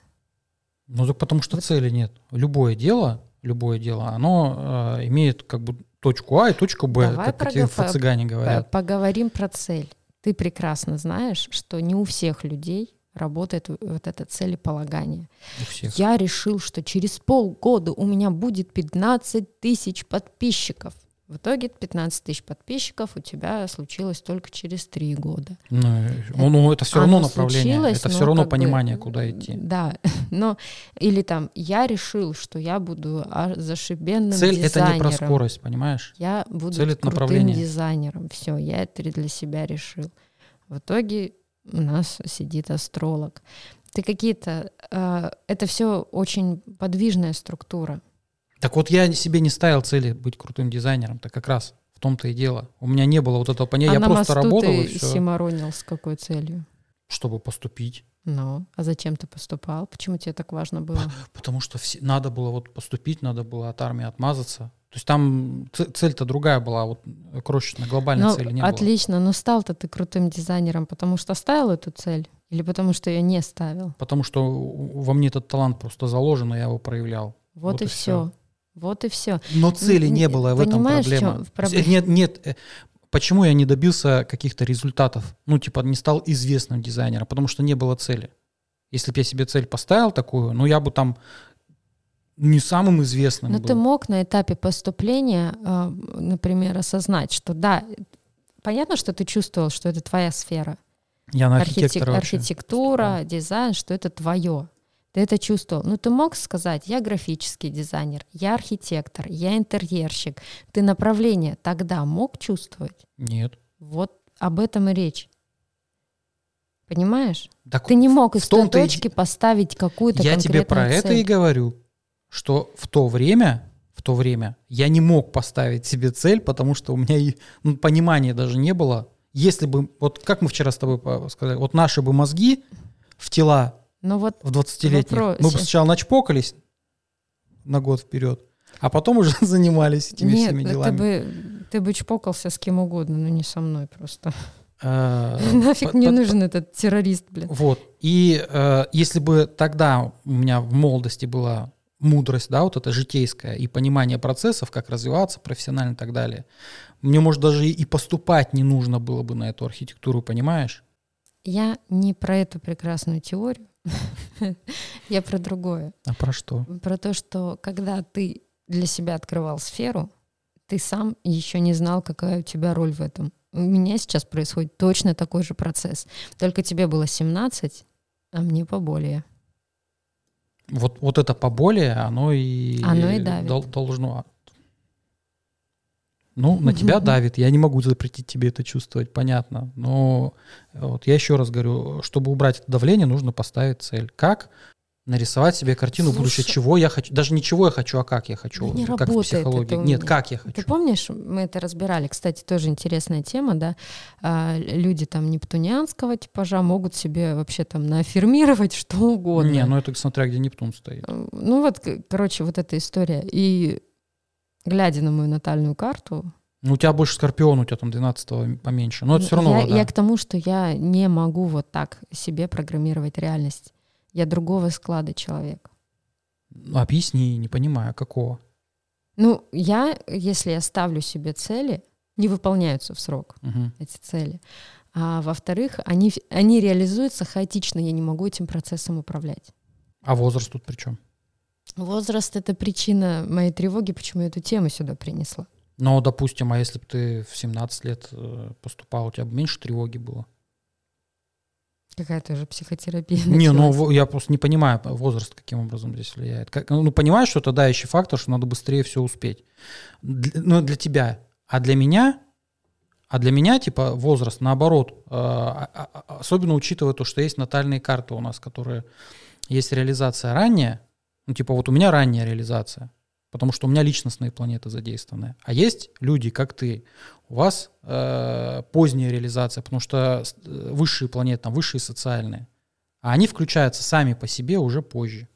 Ну так потому что Вот. цели нет. Любое дело, любое дело, оно э, имеет как бы точку А и точку Б, Давай как про эти гафа- цыгане говорят. Поговорим про цель. Ты прекрасно знаешь, что не у всех людей работает вот это целеполагание. У всех. Я решил, что через полгода у меня будет 15 тысяч подписчиков. В итоге 15 тысяч подписчиков у тебя случилось только через три года. Ну, э, ну, это все равно направление, это все равно как бы, понимание, куда идти. Да, но или там я решил, что я буду а, зашибенным Цель это не про дизайнером. скорость, понимаешь? Я буду Цель — это крутым направление. дизайнером. Все, я это для себя решил. В итоге у нас сидит астролог. Ты какие-то... э, это все очень подвижная структура. Так вот я себе не ставил цели быть крутым дизайнером, так как раз в том-то и дело. У меня не было вот этого понятия, а я на просто мосту работал ты и все, симаронил с какой целью? чтобы поступить. Ну, а зачем ты поступал? Почему тебе так важно было? Потому что все, надо было вот поступить, надо было от армии отмазаться. То есть там цель-то другая была, вот крошечная, глобальной Ну, цели не было. отлично, но стал-то ты крутым дизайнером, потому что ставил эту цель? Или потому что я не ставил? Потому что во мне этот талант просто заложен, и я его проявлял. Вот, Вот и и все. Вот и все. Но цели не было, в этом понимаешь, в проблема. чём проблема? Нет, нет, э, почему я не добился каких-то результатов? Ну, типа, не стал известным дизайнером, потому что не было цели. Если бы я себе цель поставил такую, ну, я бы там не самым известным Но был. ты мог на этапе поступления, а, например, осознать, что да, понятно, что ты чувствовал, что это твоя сфера. Я на Архитек- архитектора вообще архитектура, дизайн, что это твое. Ты это чувствовал. Ну, ты мог сказать, я графический дизайнер, я архитектор, я интерьерщик. Ты направление тогда мог чувствовать? Нет. Вот об этом и речь. Понимаешь? Так Ты не мог из той том-то и точки поставить какую-то я тебе про конкретную это цель. и говорю, что в то время, в то время я не мог поставить себе цель, потому что у меня и ну, понимания даже не было. Если бы, вот как мы вчера с тобой сказали, вот наши бы мозги в тела Ну вот в 20-летних, Вопрос. мы бы сначала начпокались на год вперед, а потом уже занимались этими нет, всеми ты делами. бы, ты бы чпокался с кем угодно, но не со мной просто. А, Нафиг мне нужен этот террорист, блин. Вот. И э, если бы тогда у меня в молодости была мудрость, да, вот эта житейская, и понимание процессов, как развиваться профессионально и так далее, мне, может, даже и поступать не нужно было бы на эту архитектуру, понимаешь? Я не про эту прекрасную теорию, я про другое. А про что? Про то, что когда ты для себя открывал сферу, ты сам еще не знал, какая у тебя роль в этом. У меня сейчас происходит точно такой же процесс. Только тебе было 17, а мне поболее. Вот, вот это поболее, оно и, Оно и давит. дол- должно. Ну, на тебя давит. Я не могу запретить тебе это чувствовать, понятно. Но вот я еще раз говорю, чтобы убрать это давление, нужно поставить цель. Как нарисовать себе картину будущего, Слушай. чего я хочу. Даже не чего я хочу, а как я хочу. Не как в работает психологии. это Нет, как я Ты хочу. помнишь, мы это разбирали, кстати, тоже интересная тема, да, А, люди там нептунианского типажа могут себе вообще там нааффирмировать что угодно. Не, ну это смотря где Нептун стоит. Э, Ну вот, короче, вот эта история. И глядя на мою натальную карту, Ну, у тебя больше Скорпион, у тебя там 12 поменьше. Но это все равно, я, да. я к тому, что я не могу вот так себе программировать реальность. Я другого склада человек. Ну, Объясни, не понимаю, какого. Ну, я, если я ставлю себе цели, не выполняются в срок Мгм. эти цели. А во-вторых, они, они реализуются хаотично, я не могу этим процессом управлять. А возраст тут при чем? Возраст — это причина моей тревоги, почему я эту тему сюда принесла. Но, допустим, а если бы ты в 17 лет э, поступал, у тебя бы меньше тревоги было? Какая-то уже психотерапия Не, ну началась. я просто не понимаю, возраст каким образом здесь влияет. Как- ну, понимаешь, что это давящий фактор, что надо быстрее все успеть. Для- ну, для тебя. А для меня, а для меня, типа, возраст, наоборот, э, а- а- особенно учитывая то, что есть натальные карты у нас, которые есть реализация ранняя, ну, типа, вот у меня ранняя реализация, потому что у меня личностные планеты задействованы. А есть люди, как ты, у вас э, поздняя реализация, потому что э, высшие планеты, там, высшие социальные, а они включаются сами по себе уже позже.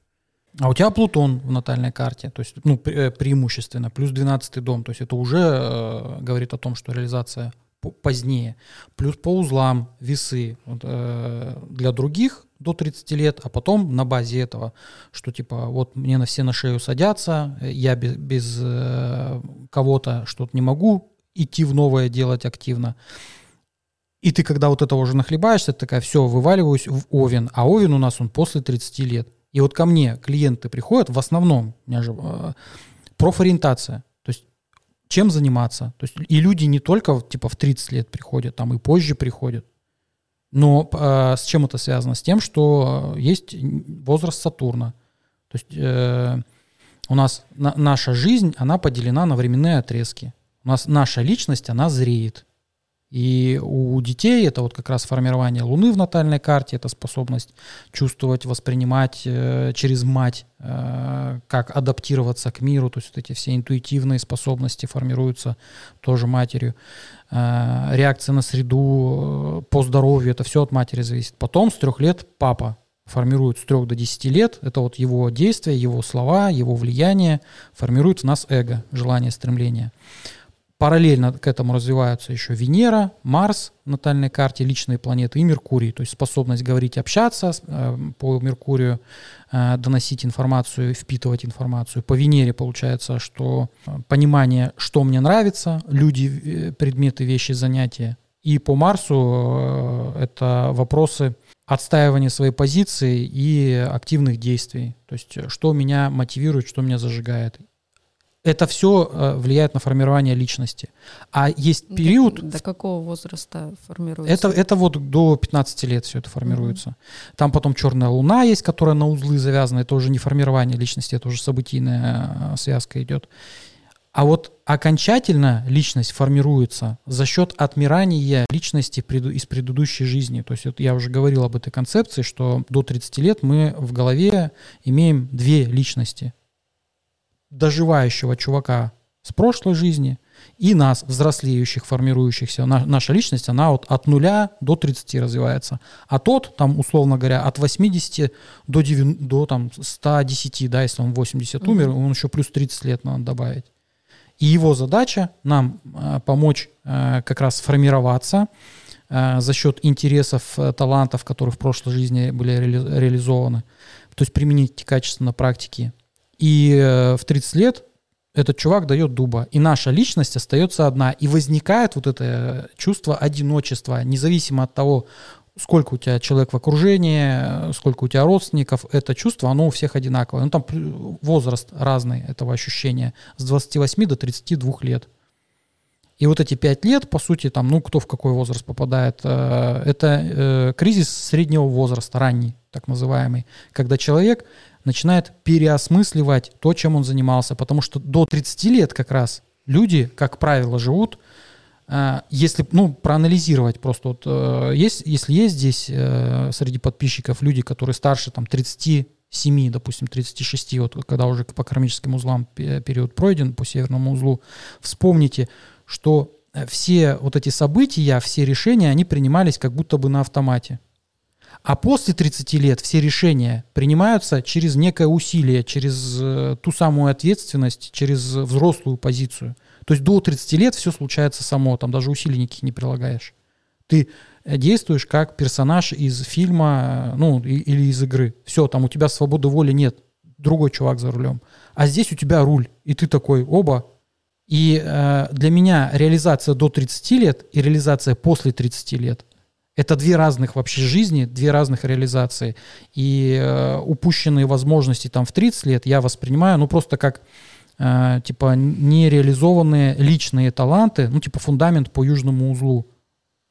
А у тебя Плутон в натальной карте, то есть ну, э, преимущественно, плюс 12 дом, то есть это уже э, говорит о том, что реализация по- позднее. Плюс по узлам, весы вот, э, для других до 30 лет, а потом на базе этого, что типа вот мне на все на шею садятся, я без, без э, кого-то что-то не могу идти в новое делать активно. И ты, когда вот это уже нахлебаешься, ты такая, все, вываливаюсь в Овен. А Овен у нас, он после 30 лет. И вот ко мне клиенты приходят, в основном, у меня же э, профориентация. Чем заниматься. То есть и люди не только типа в 30 лет приходят, там и позже приходят. Но э, с чем это связано? С тем, что э, есть возраст Сатурна. То есть э, у нас на- наша жизнь, она поделена на временные отрезки. У нас наша личность, она зреет. И у детей это вот как раз формирование Луны в натальной карте, это способность чувствовать, воспринимать э, через мать, э, как адаптироваться к миру, то есть вот эти все интуитивные способности формируются тоже матерью. Э, реакция на среду, э, по здоровью, это все от матери зависит. Потом с трех лет папа формирует с трех до 10 лет, это вот его действия, его слова, его влияние формирует в нас эго, желание, стремление. Параллельно к этому развиваются еще Венера, Марс в натальной карте, личные планеты и Меркурий, то есть способность говорить, общаться э, по Меркурию, э, доносить информацию, впитывать информацию. По Венере получается, что э, понимание, что мне нравится, люди, предметы, вещи, занятия. И по Марсу это вопросы отстаивания своей позиции и активных действий. То есть что меня мотивирует, что меня зажигает это все э, влияет на формирование личности. А есть период... До, до какого возраста формируется? Это, это вот до 15 лет все это формируется. Mm-hmm. Там потом черная луна есть, которая на узлы завязана. Это уже не формирование личности, это уже событийная э, связка идет. А вот окончательно личность формируется за счет отмирания личности из предыдущей жизни. То есть вот я уже говорил об этой концепции, что до 30 лет мы в голове имеем две личности доживающего чувака с прошлой жизни и нас, взрослеющих, формирующихся. На, наша личность, она вот от нуля до 30 развивается. А тот, там, условно говоря, от 80 до, 9, до там, 110, да, если он 80 mm-hmm. умер, он еще плюс 30 лет надо добавить. И его задача нам э, помочь э, как раз формироваться э, за счет интересов, э, талантов, которые в прошлой жизни были реали- реализованы. То есть применить эти качества на практике и э, в 30 лет этот чувак дает дуба, и наша личность остается одна. И возникает вот это чувство одиночества, независимо от того, сколько у тебя человек в окружении, сколько у тебя родственников, это чувство, оно у всех одинаковое. Ну, там возраст разный этого ощущения, с 28 до 32 лет. И вот эти пять лет, по сути, там, ну, кто в какой возраст попадает, э, это э, кризис среднего возраста, ранний, так называемый, когда человек начинает переосмысливать то, чем он занимался. Потому что до 30 лет как раз люди, как правило, живут, э, если, ну, проанализировать просто, вот, э, есть, если есть здесь э, среди подписчиков люди, которые старше там 37, допустим, 36, вот когда уже по кармическим узлам период пройден, по северному узлу, вспомните, что все вот эти события, все решения, они принимались как будто бы на автомате. А после 30 лет все решения принимаются через некое усилие, через э, ту самую ответственность, через взрослую позицию. То есть до 30 лет все случается само, там даже усилий никаких не прилагаешь. Ты э, действуешь как персонаж из фильма, э, ну, или из игры. Все, там у тебя свободы воли нет, другой чувак за рулем. А здесь у тебя руль, и ты такой, оба. И э, для меня реализация до 30 лет и реализация после 30 лет это две разных вообще жизни, две разных реализации. И э, упущенные возможности там в 30 лет я воспринимаю, ну, просто как э, типа нереализованные личные таланты, ну, типа фундамент по южному узлу.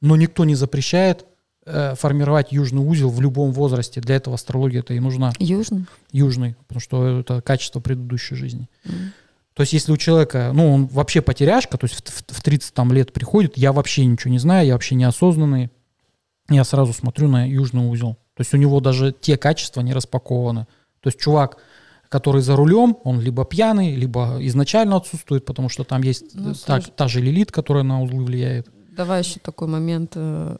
Но никто не запрещает э, формировать южный узел в любом возрасте. Для этого астрология это и нужна. Южный? Южный, потому что это качество предыдущей жизни. Mm. То есть, если у человека, ну, он вообще потеряшка, то есть в, в 30 там, лет приходит, я вообще ничего не знаю, я вообще неосознанный, я сразу смотрю на южный узел. То есть у него даже те качества не распакованы. То есть чувак, который за рулем, он либо пьяный, либо изначально отсутствует, потому что там есть ну, та, та же лилит, которая на узлы влияет. Давай еще такой момент. Э,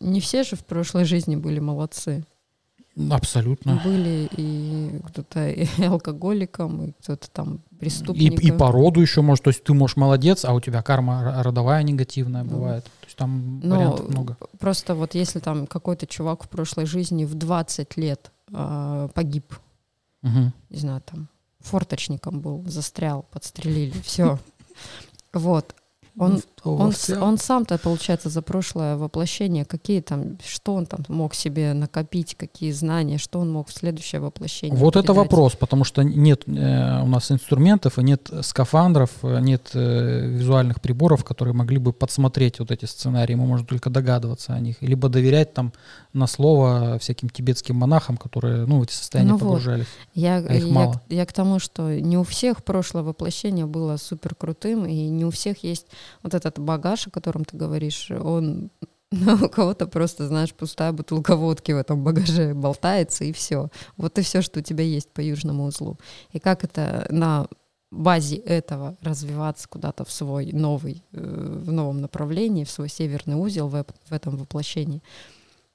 не все же в прошлой жизни были молодцы. Абсолютно. Были и кто-то и алкоголиком, и кто-то там преступником. И, и по роду еще может, то есть ты можешь молодец, а у тебя карма родовая негативная бывает. То есть там Но вариантов много. Просто вот если там какой-то чувак в прошлой жизни в 20 лет э, погиб, угу. не знаю, там форточником был, застрял, подстрелили, все. Вот. Он, он, он сам-то, получается, за прошлое воплощение, какие там, что он там мог себе накопить, какие знания, что он мог в следующее воплощение Вот передать. это вопрос, потому что нет э, у нас инструментов, нет скафандров, э, нет э, визуальных приборов, которые могли бы подсмотреть вот эти сценарии, мы можем только догадываться о них, либо доверять там на слово всяким тибетским монахам, которые, ну, в эти состояния ну погружались. Вот. Я, а их я, мало. я к тому, что не у всех прошлое воплощение было супер крутым, и не у всех есть вот этот багаж, о котором ты говоришь, он ну, у кого-то просто, знаешь, пустая бутылка водки в этом багаже болтается, и все. Вот и все, что у тебя есть по южному узлу. И как это на базе этого развиваться куда-то в свой новый, э, в новом направлении, в свой северный узел в, в этом воплощении.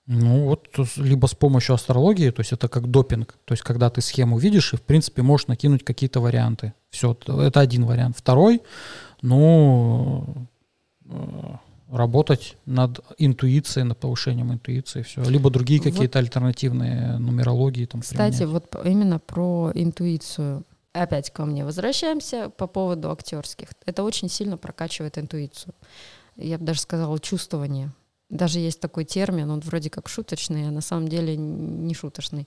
Ну вот, либо с помощью астрологии, то есть это как допинг, то есть когда ты схему видишь и в принципе можешь накинуть какие-то варианты. Все, это один вариант. Второй, Ну, работать над интуицией, над повышением интуиции, все. Либо другие Вот. какие-то альтернативные нумерологии там Кстати, применять. вот именно про интуицию. Опять ко мне возвращаемся по поводу актерских. Это очень сильно прокачивает интуицию. Я бы даже сказала чувствование. Даже есть такой термин, он вроде как шуточный, а на самом деле не шуточный,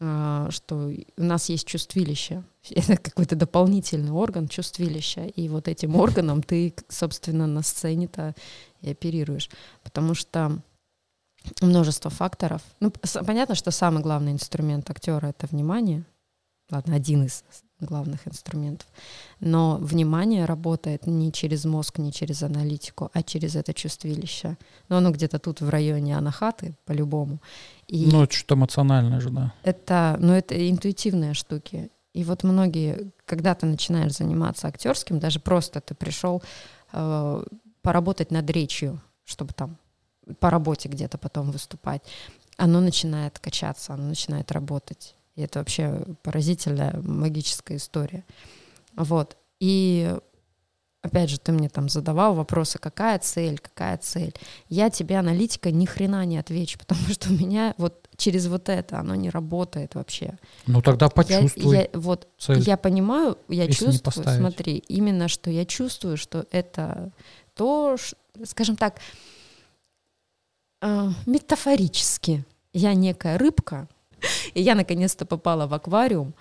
что у нас есть чувствилище. Это какой-то дополнительный орган чувствилища. И вот этим органом ты, собственно, на сцене-то и оперируешь. Потому что множество факторов. Ну, понятно, что самый главный инструмент актера это внимание. Ладно, один из главных инструментов. Но внимание работает не через мозг, не через аналитику, а через это чувствилище. Но оно где-то тут в районе анахаты, по-любому. И Ну, это что-то эмоциональное же, да. это, ну, это интуитивные штуки. И вот многие, когда ты начинаешь заниматься актерским, даже просто ты пришел э, поработать над речью, чтобы там по работе где-то потом выступать, оно начинает качаться, оно начинает работать. И это вообще поразительная магическая история. Вот. И опять же, ты мне там задавал вопросы, какая цель, какая цель. Я тебе, аналитика, ни хрена не отвечу, потому что у меня вот через вот это оно не работает вообще. Ну, тогда Я- почувствуй Я, вот цель. я понимаю, я чувствую, смотри, именно что я чувствую, что это то, ш- скажем так, э, метафорически. Я некая рыбка, и я наконец-то попала в аквариум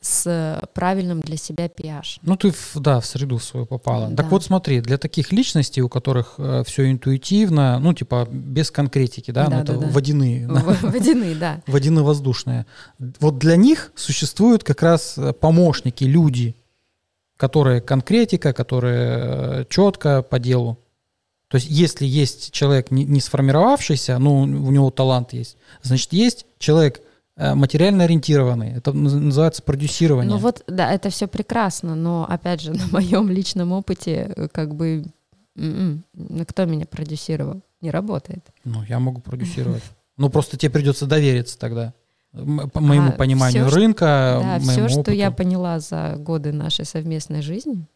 с правильным для себя pH. Ну, ты, да, в среду свою попала. Да. Так вот, смотри, для таких личностей, у которых все интуитивно, ну, типа, без конкретики, да, ну, Да, это да, да. водяные, да, В- Водяные, да. водяно-воздушные. Вот для них существуют как раз э, помощники, люди, которые конкретика, которые четко по делу. То есть, если есть человек не, не сформировавшийся, ну, у него талант есть, значит, есть человек э, материально ориентированный. Это наз- называется продюсирование. Ну вот, да, это все прекрасно, но опять же, на моем личном опыте, э, как бы, м-м, ну, кто меня продюсировал? Не работает. Ну, я могу продюсировать. Ну, просто тебе придется довериться тогда. М- По моему А, пониманию что- рынка, Да, моему все, что я опыту. поняла за годы нашей совместной жизни,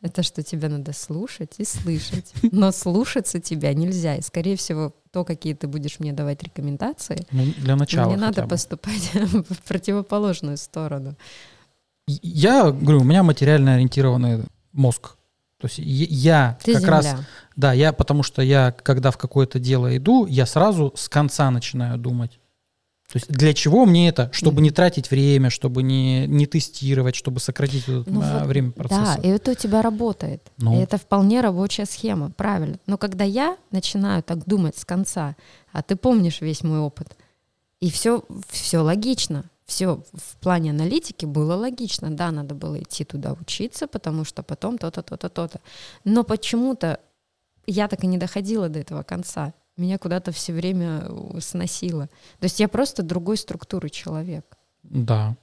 это что тебя надо слушать и слышать. Но слушаться тебя нельзя. И, скорее всего, то, какие ты будешь мне давать рекомендации, Ну, для начала мне надо бы. поступать в противоположную сторону. Я говорю, у меня материально ориентированный мозг. То есть я- я Ты как земля. раз, да, я, потому что я, когда в какое-то дело иду, я сразу с конца начинаю думать. То есть для чего мне это? Чтобы не тратить время, чтобы не, не тестировать, чтобы сократить Ну а, вот, время Да, процесса. и это у тебя работает. Ну. И это вполне рабочая схема, правильно. Но когда я начинаю так думать с конца, а ты помнишь весь мой опыт, и все, все логично. Все в плане аналитики было логично. Да, надо было идти туда учиться, потому что потом то-то, то-то, то-то. Но почему-то я так и не доходила до этого конца. Меня куда-то все время э, сносило. То есть я просто другой структуры человек. Да.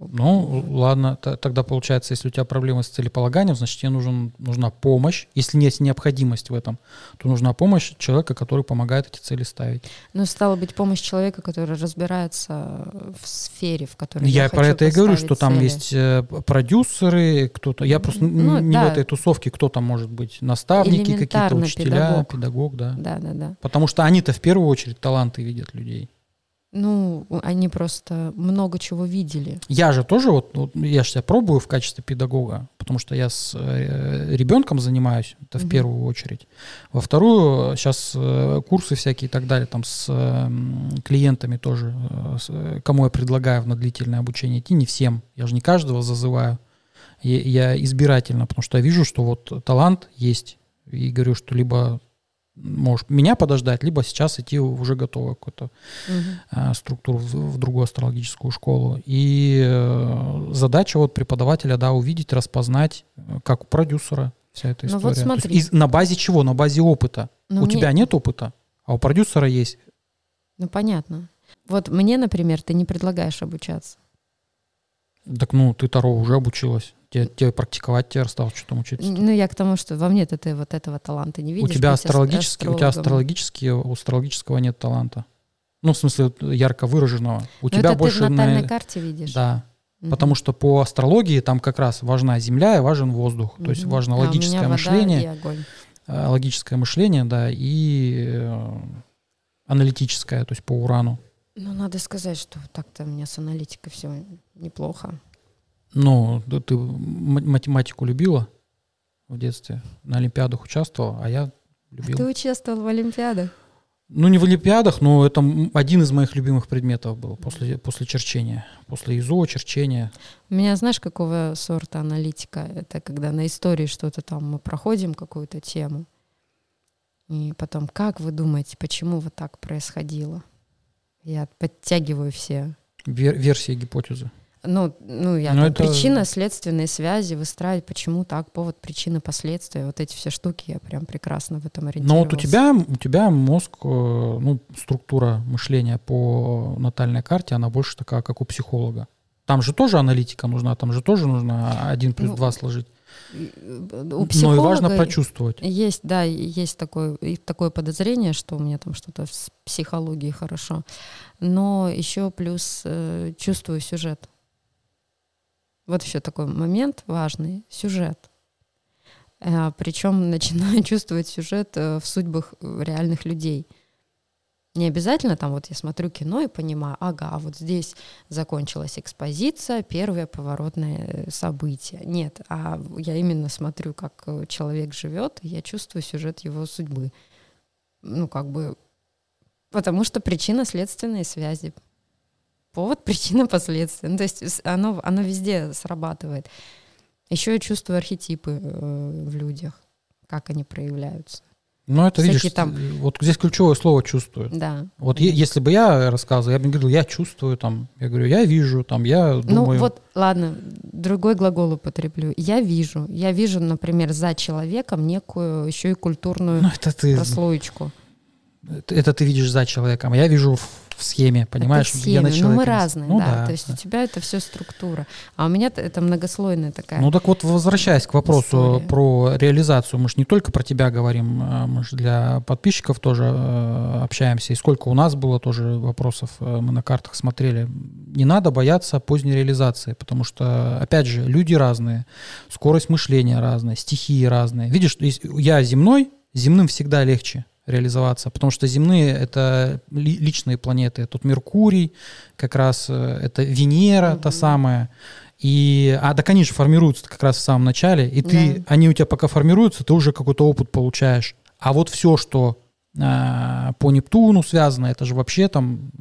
Ну, ладно, тогда получается, если у тебя проблемы с целеполаганием, значит, тебе нужен, нужна помощь. Если есть необходимость в этом, то нужна помощь человека, который помогает эти цели ставить. Ну, стало быть, помощь человека, который разбирается в сфере, в которой я, Я про это и говорю, что там цели. есть э, продюсеры, кто-то. Я просто Ну, не да. в этой тусовке, кто там может быть, наставники какие-то, учителя, педагог. педагог, да. Да, да, да. Потому что они-то в первую очередь таланты видят людей. Ну, они просто много чего видели. Я же тоже, вот, вот я же себя пробую в качестве педагога, потому что я с э, ребенком занимаюсь, это в Мгм. первую очередь. Во вторую, сейчас курсы всякие и так далее, там с э, клиентами тоже, э, с, э, кому я предлагаю в на длительное обучение идти, не всем, я же не каждого зазываю. Я, я избирательно, потому что я вижу, что вот талант есть, и говорю, что либо можешь меня подождать, либо сейчас идти уже готово какую-то э, структуру в, в другую астрологическую школу. И э, задача вот преподавателя, да, увидеть, распознать, э, как у продюсера вся эта Ну история. вот То есть смотри. из- на базе чего? На базе опыта. Но у мне- тебя нет опыта, а у продюсера есть. Ну, понятно. Вот мне, например, ты не предлагаешь обучаться. Так ну, ты Таро уже обучилась. Тебе, тебе практиковать тебе осталось, что там учиться. Ну, я к тому, что во мне ты вот этого таланта не У видишь. тебя быть ас- астрологический, у тебя астрологически, у астрологического нет таланта. Ну, в смысле, ярко выраженного. У Ну, тебя это больше ты в натальной на- карте видишь. Да. Мгм. Потому что по астрологии там как раз важна Земля и важен воздух. То есть важно А у логическое мышление. э, логическое мышление, да, и э, аналитическое, то есть по урану. Ну, надо сказать, что так-то у меня с аналитикой все неплохо. Ну, ты математику любила в детстве, на Олимпиадах участвовала, а я любил. Ты участвовал в Олимпиадах? Ну, не в Олимпиадах, но это один из моих любимых предметов был после, после черчения. После ИЗО, черчения. У меня, знаешь, какого сорта аналитика? Это когда на истории что-то там мы проходим, какую-то тему. И потом, как вы думаете, почему вот так происходило? Я подтягиваю все. Вер- версии гипотезы. Ну, ну я Ну, это- причинно-следственные связи выстраивать, почему так, повод, причины, последствия. Вот эти все штуки, я прям прекрасно в этом Но ориентировалась. вот у тебя, у тебя мозг, э, ну, структура мышления по натальной карте, она больше такая, как у психолога. Там же тоже аналитика нужна, там же тоже нужно один плюс Ну, два сложить. И, э, У Но и важно прочувствовать. Есть, да, есть такое, и такое подозрение, что у меня там что-то с психологией хорошо. Но еще плюс э, чувствую сюжет. Вот еще такой момент важный сюжет. причем начинаю чувствовать сюжет э, в судьбах э, реальных людей. Не обязательно там вот я смотрю кино и понимаю, ага, вот здесь закончилась экспозиция, первое поворотное э, событие. Нет, а я именно смотрю, как э, человек живет, и я чувствую сюжет его судьбы. Ну, как бы, потому что причинно-следственные связи. Повод, причина, последствия. Ну, то есть оно, оно везде срабатывает. Еще я чувствую архетипы э, в людях, как они проявляются. Но это, всякие видишь, там- э, вот здесь ключевое слово «чувствую». Да. Вот е- если бы я рассказывал, я бы говорил, я чувствую, там, я говорю, я вижу, там, я Ну думаю. вот, ладно, другой глагол употреблю. Я вижу. Я вижу, например, за человеком некую еще и культурную Ну, это ты, прослоечку. Это, ты видишь за человеком, а я вижу в, схеме, понимаешь, Это в где на схеме. Ну, мы разные, Ну да. То есть у тебя это все структура. А у меня это многослойная такая. Ну так вот, возвращаясь к вопросу История. про реализацию, мы же не только про тебя говорим, а мы же для подписчиков тоже э, общаемся. И сколько у нас было тоже вопросов, э, мы на картах смотрели. Не надо бояться поздней реализации, потому что, опять же, люди разные, скорость мышления разная, стихии разные. Видишь, я земной, земным всегда легче реализоваться, потому что земные — это ли- личные планеты. Тут Меркурий, как раз э, это Венера та Мгм. самая, и, а так они же формируются как раз в самом начале, и ты, Да. они у тебя пока формируются, ты уже какой-то опыт получаешь. А вот все, что а, по Нептуну связано, это же вообще там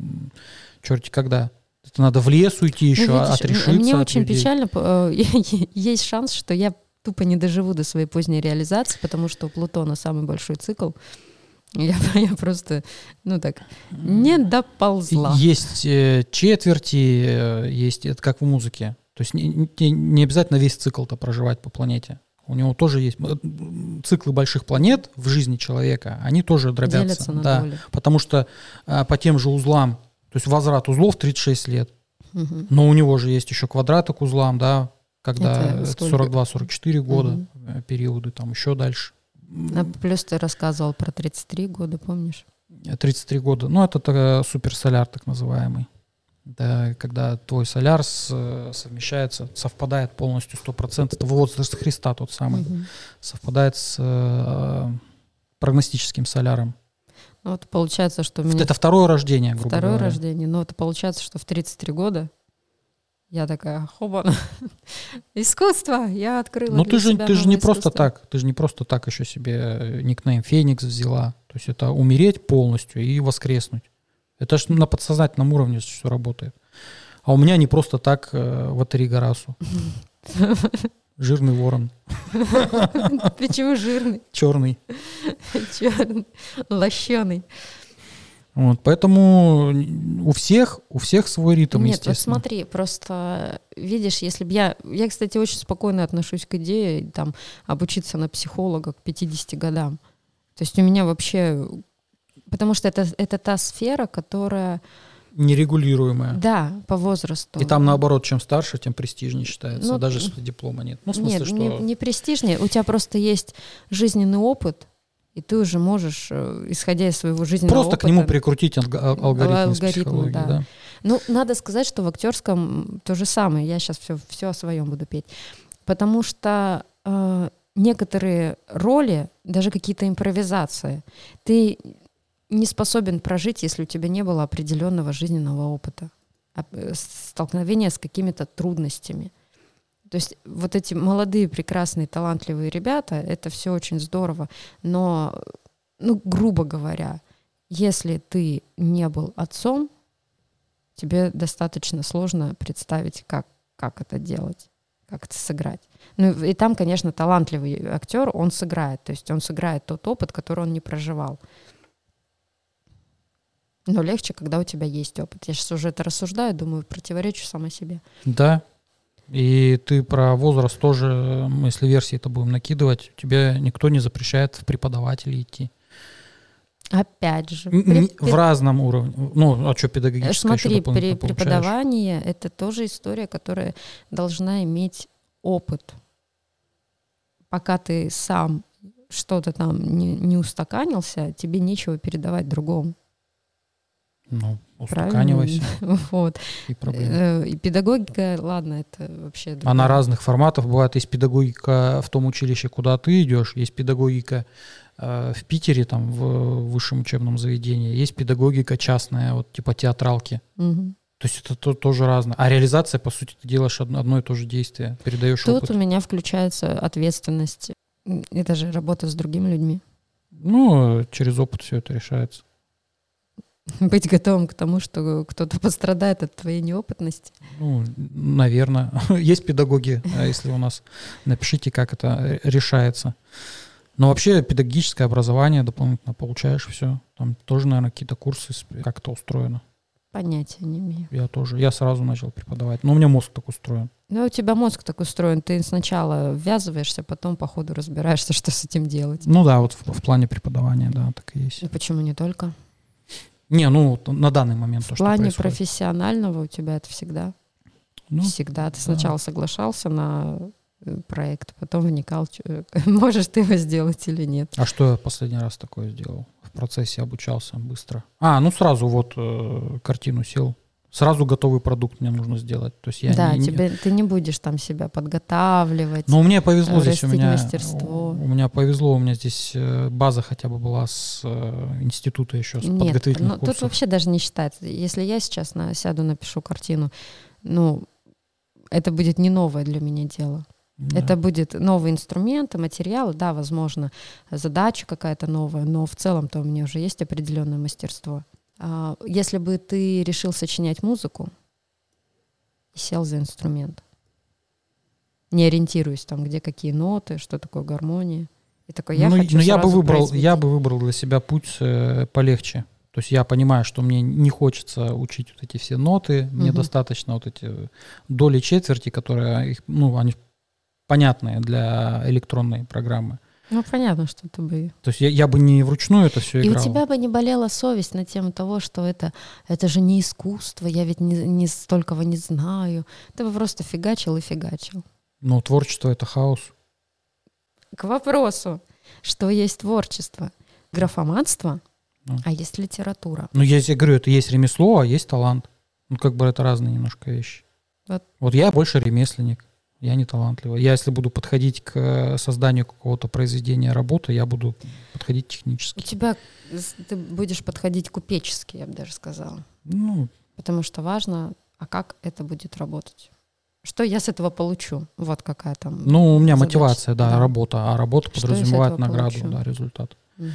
черти когда. Это надо в лес уйти Ну, еще, видишь, отрешиться Мне от очень людей. печально. э, Есть шанс, что я тупо не доживу до своей поздней реализации, потому что у Плутона самый большой цикл. Я, я просто, ну так, не доползла. Есть э, четверти, э, есть, это как в музыке. То есть не, не- не обязательно весь цикл-то проживать по планете. У него тоже есть э, циклы больших планет в жизни человека, они тоже дробятся. Делятся на да, доли. потому что а, по тем же узлам, то есть возврат узлов 36 лет, Мгм. но у него же есть еще квадраты к узлам, да, когда Это это сколько? 42-44 года э, периоды, там еще дальше. А плюс ты рассказывал про 33 года, помнишь? 33 года. Ну, это та- суперсоляр так называемый. Да, когда твой соляр с- э, совмещается, совпадает полностью 100%. Это возраст Христа тот самый. Мгм. Совпадает с э, прогностическим соляром. Ну, вот получается, что меня Это второе рождение, грубо второе говоря. рождение, но это получается, что в 33 года я такая, хоба, искусство, я открыла Ну, ты же, ты же не просто так, ты же не просто так еще себе э, никнейм Феникс взяла. То есть это умереть полностью и воскреснуть. Это же на подсознательном уровне все работает. А у меня не просто так э, в Гарасу. Жирный ворон, Почему жирный, черный. черный, лощеный? Вот, поэтому у всех, у всех свой ритм, Нет, вот естественно. смотри, просто видишь, если бы я... Я, кстати, очень спокойно отношусь к идее там, обучиться на психолога к 50 годам. То есть у меня вообще... Потому что это, это та сфера, которая... Нерегулируемая. Да, по возрасту. И там наоборот, чем старше, тем престижнее считается, Ну, даже если диплома нет. Ну, в смысле, Нет, что... не, не престижнее. У тебя просто есть жизненный опыт, и ты уже можешь, э, исходя из своего жизненного Просто опыта... к нему прикрутить алг- ал- алгоритмы, из Алгоритмы, психологии, да. да. Ну, надо сказать, что в актерском то же самое. Я сейчас все, все о своем буду петь. Потому что э, некоторые роли, даже какие-то импровизации, ты не способен прожить, если у тебя не было определенного жизненного опыта, э, столкновения с какими-то трудностями. То есть вот эти молодые, прекрасные, талантливые ребята, это все очень здорово, но, ну, грубо говоря, если ты не был отцом, тебе достаточно сложно представить, как, как это делать, как это сыграть. Ну и там, конечно, талантливый актер, он сыграет, то есть он сыграет тот опыт, который он не проживал. Но легче, когда у тебя есть опыт. Я сейчас уже это рассуждаю, думаю, противоречу сама себе. Да. И ты про возраст тоже, если версии это будем накидывать, тебе никто не запрещает в преподаватели идти. Опять же. При, в разном уровне. Ну, а что педагогическое Смотри, при преподавании это тоже история, которая должна иметь опыт. Пока ты сам что-то там не, не устаканился, тебе нечего передавать другому. Ну, устаканивайся. Вот. И, э, и педагогика, ладно, это вообще... Другое. Она разных форматов. Бывает, есть педагогика в том училище, куда ты идешь, есть педагогика э, в Питере, там, в высшем учебном заведении, есть педагогика частная, вот типа театралки. Угу. То есть это то, тоже разное. А реализация, по сути, ты делаешь одно, одно и то же действие, передаешь Тут опыт. у меня включается ответственность. Это же работа с другими людьми. Ну, через опыт все это решается. Быть готовым к тому, что кто-то пострадает от твоей неопытности? Ну, наверное. Есть педагоги, а если у нас. Напишите, как это решается. Но вообще педагогическое образование дополнительно получаешь все. Там тоже, наверное, какие-то курсы, как это устроено. Понятия не имею. Я тоже. Я сразу начал преподавать. Но у меня мозг так устроен. Ну, у тебя мозг так устроен. Ты сначала ввязываешься, потом по ходу разбираешься, что с этим делать. Ну да, вот в, в плане преподавания, да, так и есть. Ну, почему не только? Не, ну на данный момент в то, плане что профессионального у тебя это всегда. Ну, всегда. Ты да. сначала соглашался на э, проект, потом вникал, можешь ты его сделать или нет. А что я последний раз такое сделал? В процессе обучался быстро. А, ну сразу вот э, картину сел, сразу готовый продукт мне нужно сделать. То есть я да, не, тебе, ты не будешь там себя подготавливать. Ну, мне повезло здесь у меня. мастерство. У меня повезло, у меня здесь э, база хотя бы была с э, института еще, с Нет, подготовительных ну, тут вообще даже не считается. Если я сейчас на, сяду, напишу картину, ну, это будет не новое для меня дело. Да. Это будет новый инструмент, материал, да, возможно, задача какая-то новая, но в целом-то у меня уже есть определенное мастерство. А, если бы ты решил сочинять музыку и сел за инструмент, не ориентируясь там, где какие ноты, что такое гармония, и такой, я ну, хочу ну, я бы выбрал, я бы выбрал для себя путь э, полегче. То есть я понимаю, что мне не хочется учить вот эти все ноты, мне угу. достаточно вот эти доли четверти, которые, ну, они понятные для электронной программы. Ну, понятно, что ты бы... То есть я, я бы не вручную это все играл. И у тебя бы не болела совесть на тему того, что это, это же не искусство, я ведь не, не столького не знаю. Ты бы просто фигачил и фигачил. Ну, творчество — это хаос. К вопросу, что есть творчество. Графоманство, ну. а есть литература. Ну, я, я говорю, это есть ремесло, а есть талант. Ну, как бы это разные немножко вещи. Вот, вот я больше ремесленник я не талантливый. Я, если буду подходить к э, созданию какого-то произведения работы, я буду подходить технически. У тебя ты будешь подходить купечески, я бы даже сказала. Ну, Потому что важно, а как это будет работать. Что я с этого получу? Вот какая там. Ну, у меня задача. мотивация, да, да, работа, а работа что подразумевает награду, получу? да, результат. Угу.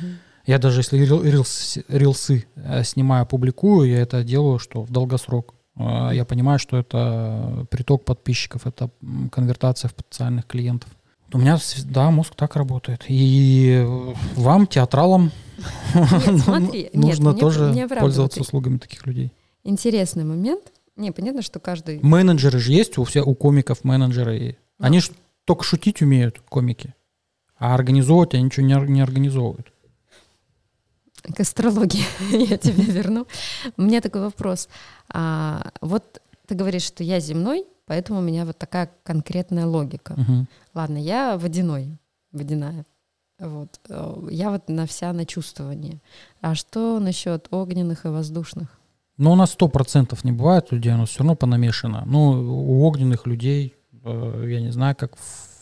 Я даже если рилсы, рилсы э, снимаю, публикую, я это делаю, что в долгосрок. А, я понимаю, что это приток подписчиков, это конвертация в потенциальных клиентов. У меня, да, мозг так работает. И вам, театралам, нужно тоже пользоваться услугами таких людей. Интересный момент. Не, понятно, что каждый... Менеджеры же есть у всех, у комиков менеджеры. Они же только шутить умеют, комики. А организовывать они ничего не, не организовывают к астрологии я тебе верну. У меня такой вопрос. А, вот ты говоришь, что я земной, поэтому у меня вот такая конкретная логика. Угу. Ладно, я водяной, водяная. Вот. Я вот на вся на чувствование. А что насчет огненных и воздушных? Но у нас сто процентов не бывает людей, нас все равно понамешано. Ну, у огненных людей, э, я не знаю, как в-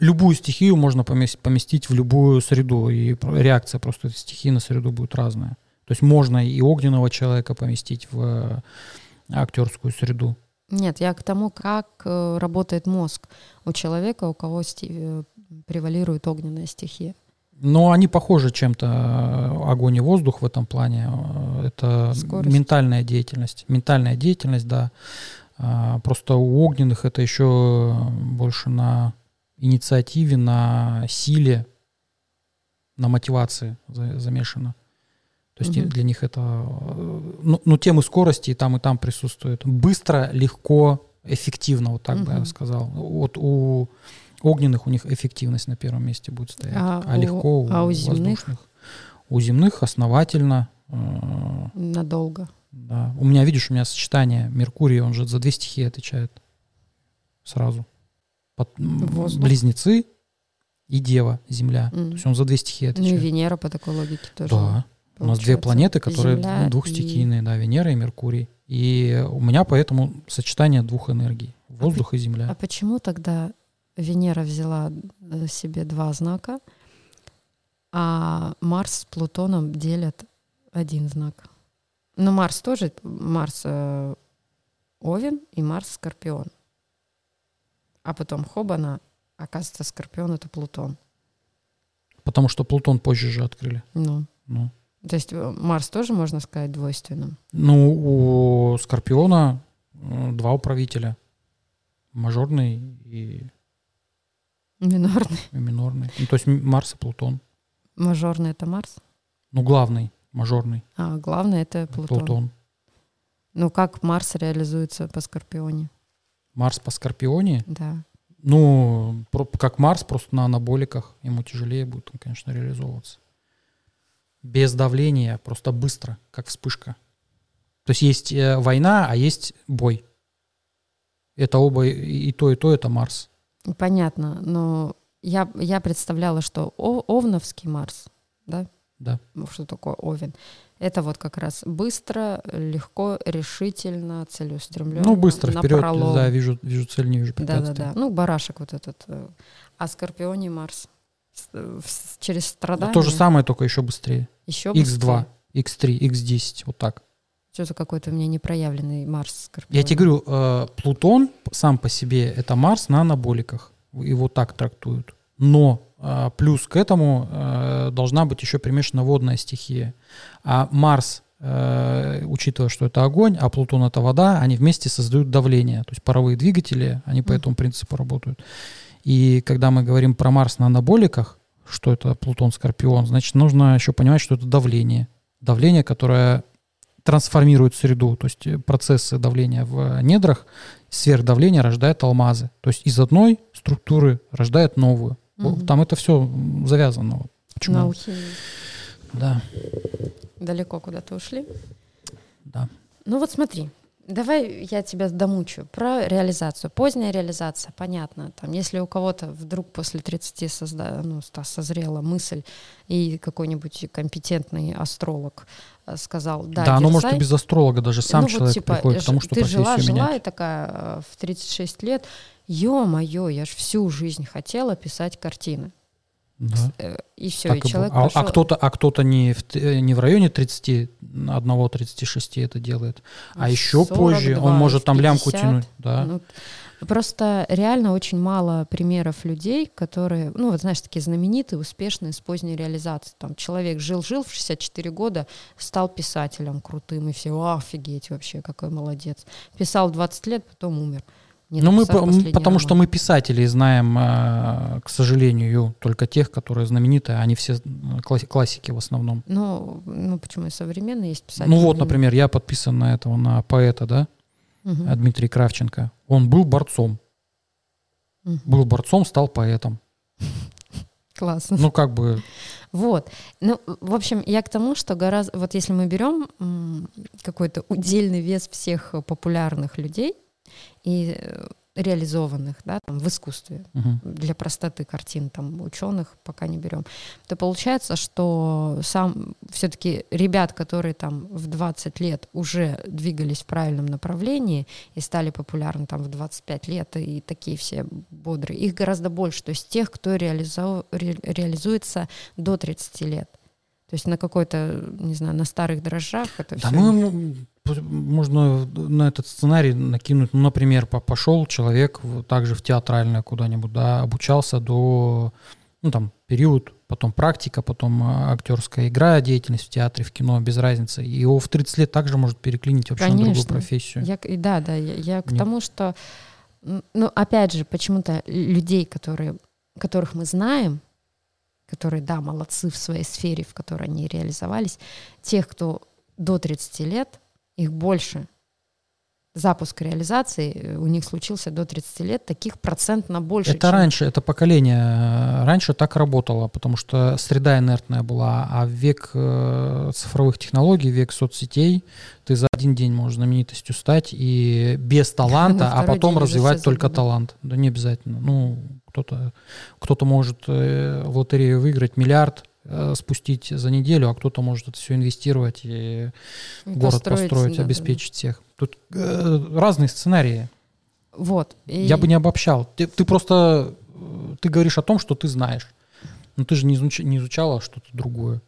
любую стихию можно поместить, в любую среду, и реакция просто этой стихии на среду будет разная. То есть можно и огненного человека поместить в э, актерскую среду. Нет, я к тому, как э, работает мозг у человека, у кого сти- э, превалирует огненная стихия. Но они похожи чем-то, огонь и воздух в этом плане. Это Скорость. ментальная деятельность. Ментальная деятельность, да. А, Просто у огненных это еще больше на инициативе, на силе, на мотивации за- замешано. То есть Мгм. для них это... Ну, ну, темы скорости и там, и там присутствуют. Быстро, легко, эффективно, вот так бы я сказал. Вот у огненных у них эффективность на первом месте будет стоять. А А, у- легко а у земных? воздушных. У земных основательно. э, Надолго. да. У меня, видишь, у меня сочетание Меркурий, он же за две стихии отвечает сразу. Под- Воздух. близнецы и Дева, Земля. М. То есть он за две стихии Ну и отвечает. Венера по такой логике тоже. Да. У нас две планеты, которые Земля ну, двухстихийные, да, Венера и Меркурий. И у меня поэтому сочетание двух энергий. Воздух и А Земля. почему тогда Венера взяла э, себе два знака, а Марс с Плутоном делят один знак? Ну, Марс тоже, Марс э, Овен и Марс Скорпион. А потом хобана, оказывается, Скорпион — это Плутон. Потому что Плутон позже же открыли. Ну, Ну, то есть э, Марс тоже, можно сказать, двойственным. ну у Скорпиона э, два управителя. Мажорный и Минорный. и минорный. Ну, то есть Марс и Плутон. Мажорный — это Марс. Ну, главный, мажорный. А главное — это Плутон. Плутон. Ну, как Марс реализуется по Скорпионе? Марс по Скорпионе. Да. Ну, как Марс, просто на анаболиках. Ему тяжелее будет, он, конечно, реализовываться. Без давления, просто быстро, как вспышка. То есть есть э, война, а есть бой. Это оба, и то, и то, это Марс. Понятно, но я, я представляла, что О- Овновский Марс, да? Да. Что такое Овен? Это вот как раз быстро, легко, решительно, целеустремленно. Ну, быстро вперед, напролом. да, вижу, вижу цель, не вижу препятствий. да, да. Ну, барашек вот этот. э, А Скорпионе Марс. Э, Через страдания. То же самое, только еще быстрее. Еще X2, X3, X10, вот так. Что-то какой-то у меня непроявленный Марс Скорпион. Я тебе говорю, э, Плутон сам по себе это Марс на анаболиках. Его так трактуют. Но э, плюс к этому э, должна быть еще примешана водная стихия. А Марс, э, учитывая, что это огонь, а Плутон это вода, они вместе создают давление. То есть паровые двигатели, они по этому принципу работают. И когда мы говорим про Марс на анаболиках, что это Плутон, Скорпион, значит, нужно еще понимать, что это давление. Давление, которое трансформирует среду, то есть э, процессы давления в недрах, сверхдавление рождает алмазы. То есть из одной структуры рождает новую. Вот Мгм. Там это все завязано. Вот Почему? На алхимии. Да, Далеко куда-то ушли. да. Ну вот смотри, давай я тебя домучу про реализацию. Поздняя реализация, понятно. Там, если у кого-то вдруг после 30 созда... ну, созрела мысль, и какой-нибудь компетентный астролог э, сказал, да, Да, оно может дерзай». и без астролога даже сам Ну, вот, человек типа, приходит к тому, что ты жила, жила и такая э, в 36 лет, ё-моё, я ж всю жизнь хотела писать картины. Да. Э, И все, Так и человек а, а кто-то, а кто-то не в, э, не в районе 31-36 это делает, а еще позже 42, он может там лямку 50. тянуть. Да. Ну, просто реально очень мало примеров людей, которые, ну вот знаешь, такие знаменитые, успешные с поздней реализацией. Там человек жил-жил в 64 года, стал писателем крутым, и все, «О, офигеть вообще, какой молодец. Писал в 20 лет, потом умер. Не Ну, мы, потому что роман. мы писателей знаем, э, к сожалению, только тех, которые знаменитые, они все э, класс- классики в основном. Ну, ну почему и современные есть писатели? Ну вот, например, я подписан на этого, на поэта, да, Мгм. э, Дмитрий Кравченко. Он был борцом, Мгм. был борцом, стал поэтом. Классно. Ну, как бы, Вот. Ну, в общем, я к тому, что гораздо... Вот если мы берем какой-то удельный вес всех э, популярных людей, и э, реализованных, да, там, в искусстве, Мгм. для простоты картин там ученых пока не берем, то получается, что сам все-таки ребят, которые там в 20 лет уже двигались в правильном направлении и стали популярны там в 25 лет и такие все бодрые, их гораздо больше. То есть тех, кто реализо- ре- реализуется до 30 лет. То есть на какой-то, не знаю, на старых дрожжах это Да всё- мы, можно на этот сценарий накинуть, ну, например, по- пошел человек также в театральное куда-нибудь, да, обучался до, ну, там, период, потом практика, потом а, актерская игра, деятельность в театре, в кино, без разницы. И его в 30 лет также может переклинить вообще на другую Конечно. профессию. Я, да, да, я, я к Не- тому, что, ну, опять же, почему-то людей, которые, которых мы знаем, которые, да, молодцы в своей сфере, в которой они реализовались, тех, кто до 30 лет, их больше. Запуск реализации э, у них случился до 30 лет, таких процентно больше. Это чем- раньше, это поколение э, раньше так работало, потому что среда инертная была, а в век э, цифровых технологий, век соцсетей, ты за один день можешь знаменитостью стать и без таланта, а потом развивать только талант. Да не обязательно. Ну, кто-то кто может в лотерею выиграть миллиард, спустить за неделю, а кто-то может это все инвестировать и город построить, да, да. обеспечить всех. Тут э, разные сценарии. Вот. и- Я бы не обобщал. Ты, ты просто э, ты говоришь о том, что ты знаешь. Но ты же не, изуч- не изучала что-то другое.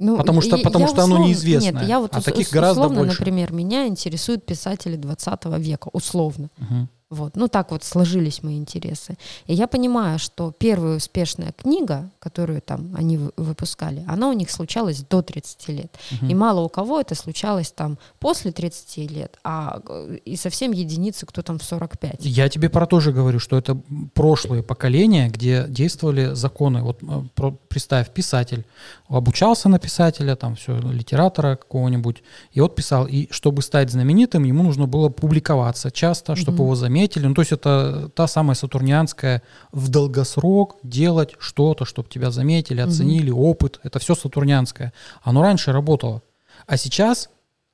Ну, Потому что- и- потому я что оно условно- неизвестное, Нет, я вот а ус- таких ус- гораздо условно, больше. например, меня интересуют писатели 20 века, условно. Мгм. Вот. Ну, так вот сложились мои интересы. И я понимаю, что первая успешная книга, которую там они вы- выпускали, она у них случалась до 30 лет. Мгм. И мало у кого это случалось там после 30 лет, а э, и совсем единицы, кто там в 45. Я тебе про то же говорю, что это прошлые поколения, где действовали законы. Вот э, представь, писатель обучался на писателя, там все, литератора какого-нибудь, и вот писал. И чтобы стать знаменитым, ему нужно было публиковаться часто, чтобы Мгм. его заметили. Ну, то есть это та самая сатурнианская в долгосрок делать что-то, чтобы тебя заметили, оценили, опыт. Это все сатурнианское. Оно раньше работало. А сейчас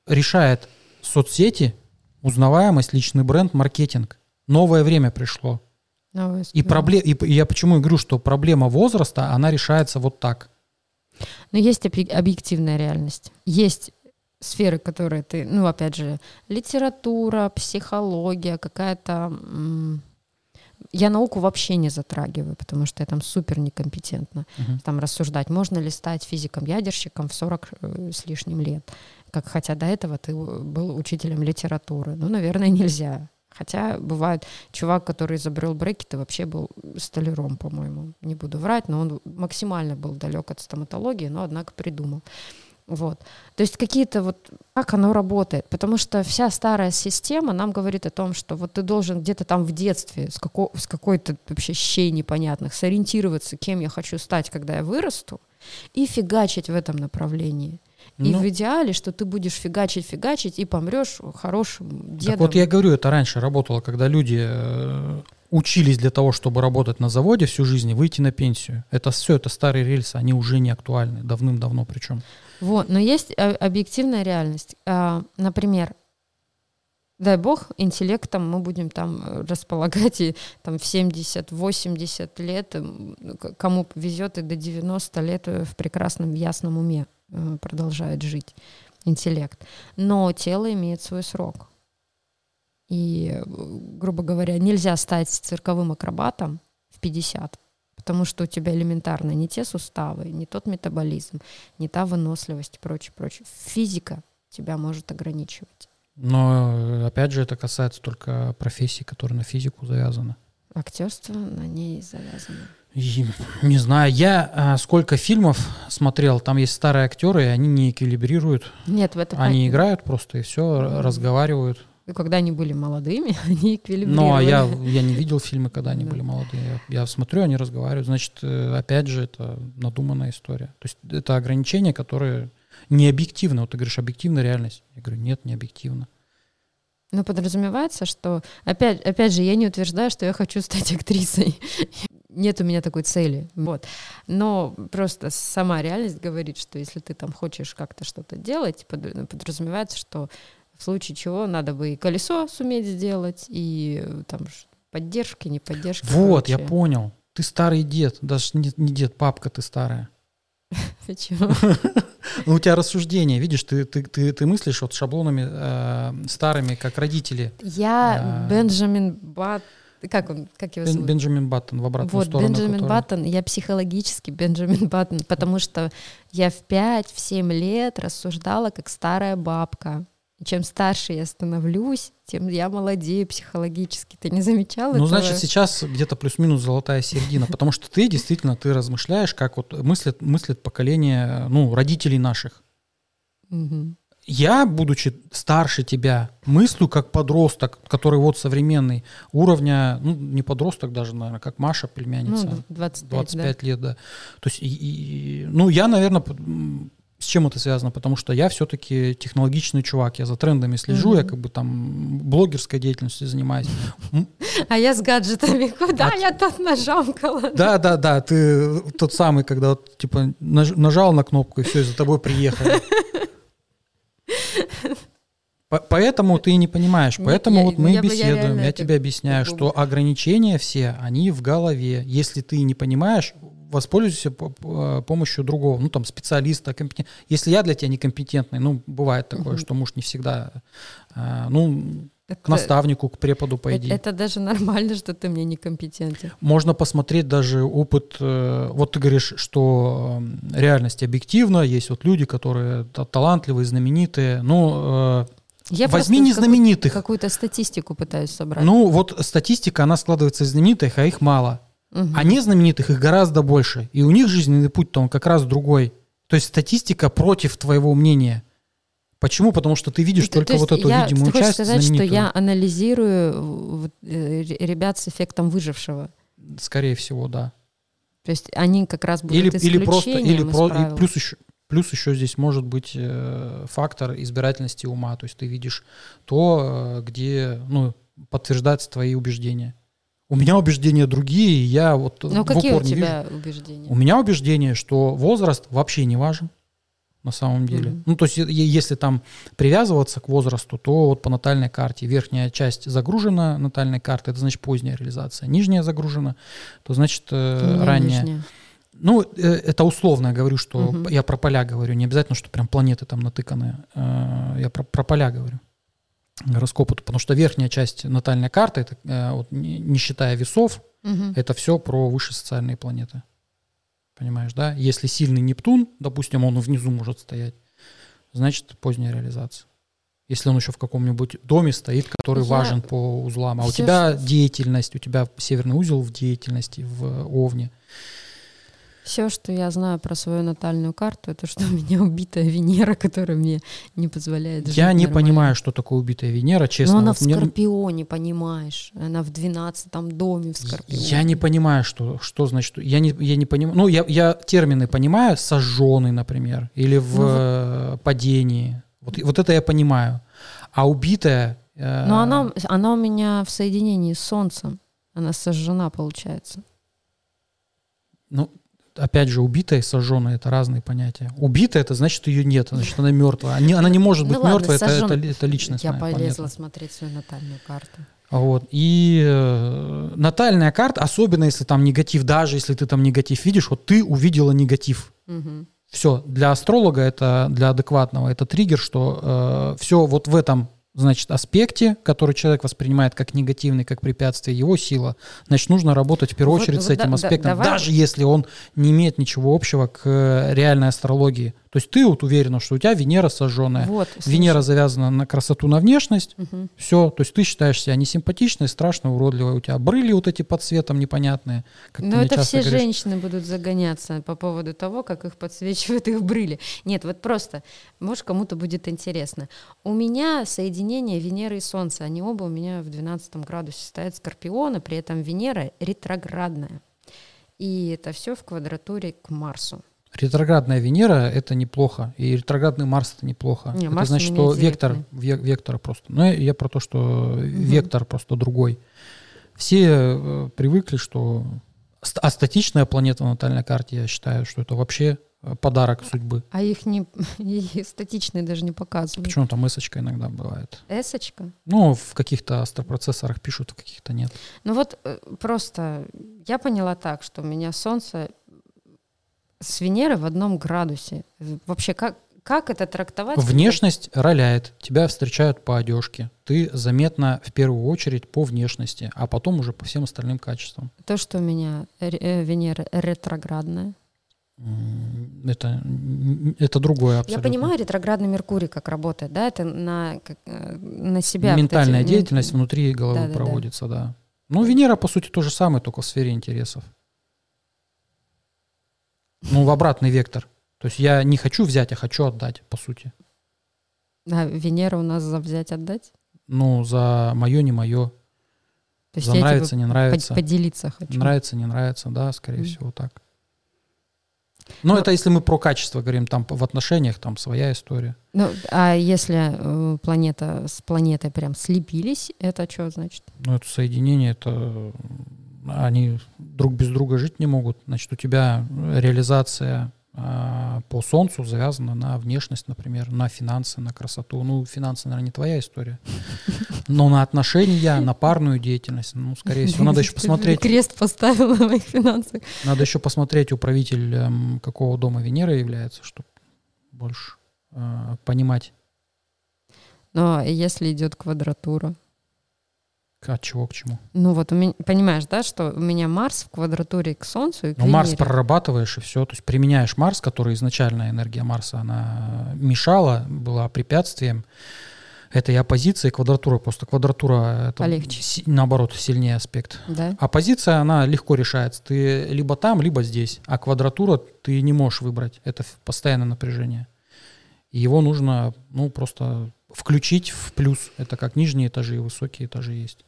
решает соцсети, узнаваемость, личный бренд, маркетинг. Новое время пришло. Новое И, сп- пробле- и и я почему и говорю, что проблема возраста, она решается вот так. Но есть объ- объективная реальность. Есть сферы, которые ты, ну, опять же, литература, психология, какая-то... Я науку вообще не затрагиваю, потому что я там супер некомпетентна. Мгм. Там рассуждать, можно ли стать физиком-ядерщиком в 40 э, с лишним лет. Как, хотя до этого ты был учителем литературы. Ну, наверное, нельзя. Хотя бывает, чувак, который изобрел брекеты, вообще был столяром, по-моему. Не буду врать, но он максимально был далек от стоматологии, но, однако, придумал. Вот. То есть какие-то вот, как оно работает. Потому что вся старая система нам говорит о том, что вот ты должен где-то там в детстве с, како- с какой-то вообще щей непонятных сориентироваться, кем я хочу стать, когда я вырасту, и фигачить в этом направлении. И Ну, в идеале, что ты будешь фигачить, фигачить и помрешь хорошим дедом. так вот я говорю, это раньше работало, когда люди э, учились для того, чтобы работать на заводе всю жизнь и выйти на пенсию. Это все, это старые рельсы, они уже не актуальны, давным-давно причем. Вот, но есть а, объективная реальность. А, Например, дай бог, интеллектом мы будем там э, располагать и там в 70-80 лет, ну, кому везет и до 90 лет э, в прекрасном ясном уме э, продолжает жить интеллект. Но тело имеет свой срок. И, грубо говоря, нельзя стать цирковым акробатом в 50, потому что у тебя элементарно не те суставы, не тот метаболизм, не та выносливость и прочее, прочее. Физика тебя может ограничивать. Но, опять же, это касается только профессий, которые на физику завязаны. Актерство на ней завязано. И, не знаю, я а, сколько фильмов смотрел, там есть старые актеры, и они не эквилибрируют, Нет, в это они пон- играют просто и все, Мгм. разговаривают. Когда они были молодыми, они эквилибрировали. Ну, а я, я не видел фильмы, когда они Да. были молодые. Я, я смотрю, они разговаривают. Значит, э, опять же, это надуманная история. То есть это ограничения, которые не объективны. Вот ты говоришь, объективна реальность. Я говорю, нет, не объективно. Но подразумевается, что, опять, опять же, я не утверждаю, что я хочу стать актрисой. Нет у меня такой цели. Вот. Но просто сама реальность говорит, что если ты там хочешь как-то что-то делать, под- подразумевается, что В случае чего надо бы и колесо суметь сделать, и э, там поддержки, не поддержки. Вот, я прочее. понял. Ты старый дед, даже не, не дед, папка ты старая. Почему? Ну, у тебя рассуждение, видишь, ты, ты, ты, ты мыслишь вот шаблонами э, старыми, как родители. Я А. Бенджамин Бат... Как он? Как его Бен- зовут? Бенджамин Баттон в обратную Вот, сторону. Бенджамин который- Баттон, я психологически Бенджамин Баттон, потому что я в 5-7 лет рассуждала как старая бабка. И чем старше я становлюсь, тем я молодею психологически. Ты не замечала Ну, этого? значит, сейчас где-то плюс-минус золотая середина, потому что ты действительно, ты размышляешь, как вот мыслит, мыслит поколение, ну, родителей наших. Мгм. Я, будучи старше тебя, мыслю как подросток, который вот современный, уровня, ну, не подросток даже, наверное, как Маша, племянница. Ну, 25, 25 лет, да. То есть, и- и- ну, я, наверное, с чем это связано? Потому что я все-таки технологичный чувак, я за трендами слежу, я Мгм. как бы там блогерской деятельностью занимаюсь. А я с гаджетами. Куда А я тут нажамкала? Да, да, да, ты тот самый, когда типа наж- нажал на кнопку и все, за тобой приехали. По- Поэтому ты не понимаешь, Не, поэтому я- вот мы я бы- я беседуем, я тебе объясняю, что ограничения все, они в голове. Если ты не понимаешь, воспользуйся по- по- помощью другого, ну там специалиста, компетент. Если я для тебя некомпетентный, ну бывает такое, Мгм. что муж не всегда, а, ну к Это- наставнику, к преподу это, пойди. это даже нормально, что ты мне некомпетентен. Можно посмотреть даже опыт, э, вот ты говоришь, что э, реальность объективна, есть вот люди, которые та- талантливые, знаменитые, ну, э, Я возьми не знаменитых, Какую-то статистику пытаюсь собрать. ну вот статистика, она складывается из знаменитых, а их мало, Мгм. а не знаменитых их гораздо больше, и у них жизненный путь-то он как раз другой, то есть статистика против твоего мнения. Почему? Потому что ты видишь То- только то вот эту я, видимую ты часть сказать, что знаменитую. я анализирую э, ре- ребят с эффектом выжившего. Скорее всего, да. То есть они как раз будут или, или просто или исключением про, и плюс еще плюс еще здесь может быть э, фактор избирательности ума то есть ты видишь то э, где ну подтверждаются твои убеждения у меня убеждения другие я вот Ну в какие упор у не вижу. тебя убеждения? у меня убеждение что возраст вообще не важен на самом деле Мгм. ну то есть если там привязываться к возрасту то вот по натальной карте верхняя часть загружена натальной картой это значит поздняя реализация нижняя загружена то значит э, У меня ранняя нижняя. ну, э, это условно я говорю, что Мгм. я про поля говорю, не обязательно, что прям планеты там натыканы. Э, Я про, про поля говорю гороскопу, потому что верхняя часть натальной карты, это, э, вот, не, считая весов, Мгм. это все про высшие социальные планеты. Понимаешь, да? Если сильный Нептун, допустим, он внизу может стоять, значит поздняя реализация. Если он еще в каком-нибудь доме стоит, который Я- важен по узлам, а у Всё, тебя деятельность, у тебя северный узел в деятельности, в Овне, Все, что я знаю про свою натальную карту, это что у меня убитая Венера, которая мне не позволяет жить Я не нормально. понимаю, что такое убитая Венера, честно. Но она Вот в мне- Скорпионе, понимаешь? Она в 12 доме в Скорпионе. Я не понимаю, что, что значит. Я не, я не понимаю. Ну, я, я термины понимаю, сожженный, например, или в Ну, вот- э, падении. Вот, вот это я понимаю. А убитая. э, Но она, она у меня в соединении с Солнцем. Она сожжена, получается. Ну, опять же, убитая и сожженная это разные понятия. Убитая это значит ее нет, значит она мертвая. Они- Она не может быть Ну мертвой, это, это, это личность. Я полезла смотреть свою натальную карту. Вот. И э, натальная карта, особенно если там негатив, даже если ты там негатив видишь, вот ты увидела негатив. Мгм. Все, для астролога это, для адекватного, это триггер, что все вот в этом, значит, аспекте, который человек воспринимает как негативный, как препятствие, его сила, значит, нужно работать в первую Вот- очередь с вот да- этим да- аспектом, давай- даже если он не имеет ничего общего к э, реальной астрологии. То есть ты вот уверена, что у тебя Венера сожженная, Вот, слушай. Венера завязана на красоту, на внешность, Мгм. все, то есть ты считаешь себя несимпатичной, страшной, уродливой, у тебя брыли вот эти под цветом непонятные. Как Но мне это все говоришь. женщины будут загоняться по поводу того, как их подсвечивают их брыли. Нет, вот просто, может, кому-то будет интересно. У меня соединение Венеры и Солнца, они оба у меня в 12 градусе стоят Скорпиона, при этом Венера ретроградная. И это все в квадратуре к Марсу. Ретроградная Венера это неплохо, и ретроградный Марс это неплохо. Не, это Марс значит, что вектор, директный. ве- вектор просто. Но я, я про то, что вектор просто другой. Все э, привыкли, что а статичная планета на натальной карте, я считаю, что это вообще э, подарок судьбы. А их не их статичные даже не показывают. Почему там эсочка иногда бывает? Эсочка? Ну, в каких-то астропроцессорах пишут, в каких-то нет. Ну вот э, просто я поняла так, что у меня Солнце с Венерой в одном градусе. Вообще, как, как это трактовать? Внешность роляет. Тебя встречают по одежке. Ты заметна в первую очередь по внешности, а потом уже по всем остальным качествам. То, что у меня э, Венера ретроградная. Это, это другое абсолютно. Я понимаю ретроградный Меркурий как работает, да, это на, как, э, на себя. вот Ментальная эти- деятельность внутри головы Да-да-да. проводится, да. Ну, Венера, по сути, то же самое, только в сфере интересов. Ну, в обратный вектор. То есть я не хочу взять, а хочу отдать, по сути. А Венера у нас за взять отдать? Ну, за мое, не мое. То есть За я нравится, тебе не нравится. поделиться хочу. Нравится, не нравится, да, скорее Мгм. всего, так. Но Ну- это если мы про качество говорим, там в отношениях там своя история. Ну, а если э, планета с планетой прям слепились, это что значит? Ну, это соединение, это они друг без друга жить не могут. Значит, у тебя реализация а, по Солнцу завязана на внешность, например, на финансы, на красоту. Ну, финансы, наверное, не твоя история. Но на отношения, на парную деятельность, ну, скорее всего, надо еще посмотреть. Крест поставила на моих финансах. Надо еще посмотреть, управитель эм, какого дома Венера является, чтобы больше э, понимать, Но если идет квадратура, от чего к чему. ну вот у меня, понимаешь, да, что у меня Марс в квадратуре к Солнцу и к Ну, Марс прорабатываешь и все. То есть применяешь Марс, который изначально энергия Марса, она мешала, была препятствием. Это и оппозиция, и квадратура. Просто квадратура это Полегче. си- наоборот сильнее аспект. Да? Оппозиция, она легко решается. Ты либо там, либо здесь. А квадратура ты не можешь выбрать. Это постоянное напряжение. И его нужно, ну, просто включить в плюс. Это как нижние этажи и высокие этажи есть.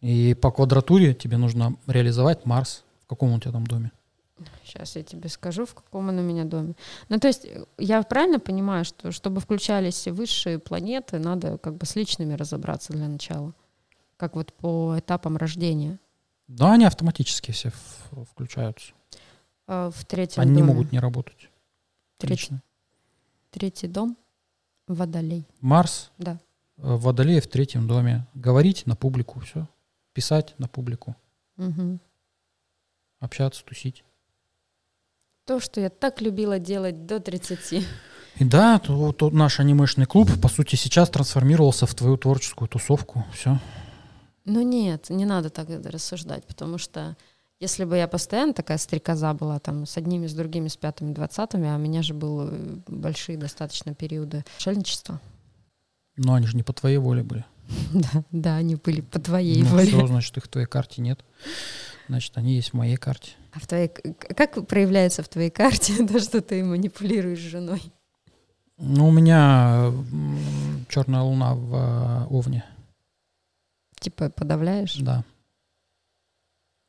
И по квадратуре тебе нужно реализовать Марс. В каком у тебя там доме? Сейчас я тебе скажу, в каком он у меня доме. Ну, то есть э, я правильно понимаю, что чтобы включались высшие планеты, надо как бы с личными разобраться для начала. Как вот по этапам рождения. Да, они автоматически все включаются. А В третьем Они не доме. могут не работать. Третий, Лично. третий дом — Водолей. Марс, Да. Э, Водолей в третьем доме. Говорить на публику, все. Писать на публику. Мгм. Общаться, тусить. То, что я так любила делать до 30. И да, то, вот тот наш анимешный клуб, по сути, сейчас трансформировался в твою творческую тусовку. Все. Ну нет, не надо так рассуждать, потому что если бы я постоянно такая стрекоза была там с одними, с другими, с пятыми, двадцатыми, а у меня же были большие достаточно периоды шельничества. Но они же не по твоей воле были. Да, да, они были по твоей ну, воле. все, значит, их в твоей карте нет. Значит, они есть в моей карте. А в твоей, как проявляется в твоей карте то, что ты манипулируешь женой? Ну, у меня черная луна в э, Овне. Типа подавляешь? Да.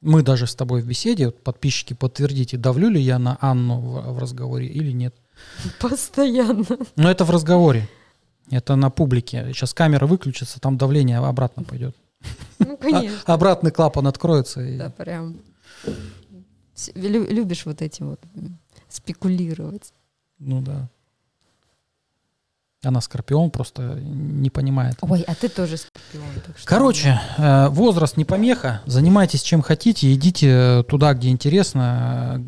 Мы даже с тобой в беседе, подписчики, подтвердите, давлю ли я на Анну в, в разговоре или нет. Постоянно. Но это в разговоре. Это на публике. Сейчас камера выключится, там давление обратно пойдет. Ну, конечно. А- обратный клапан откроется. и- Да, прям. Любишь вот этим вот спекулировать. Ну да. Она скорпион просто не понимает. Ой, а ты тоже скорпион. так что- Короче, э, возраст не помеха. Занимайтесь чем хотите, идите э, туда, где интересно,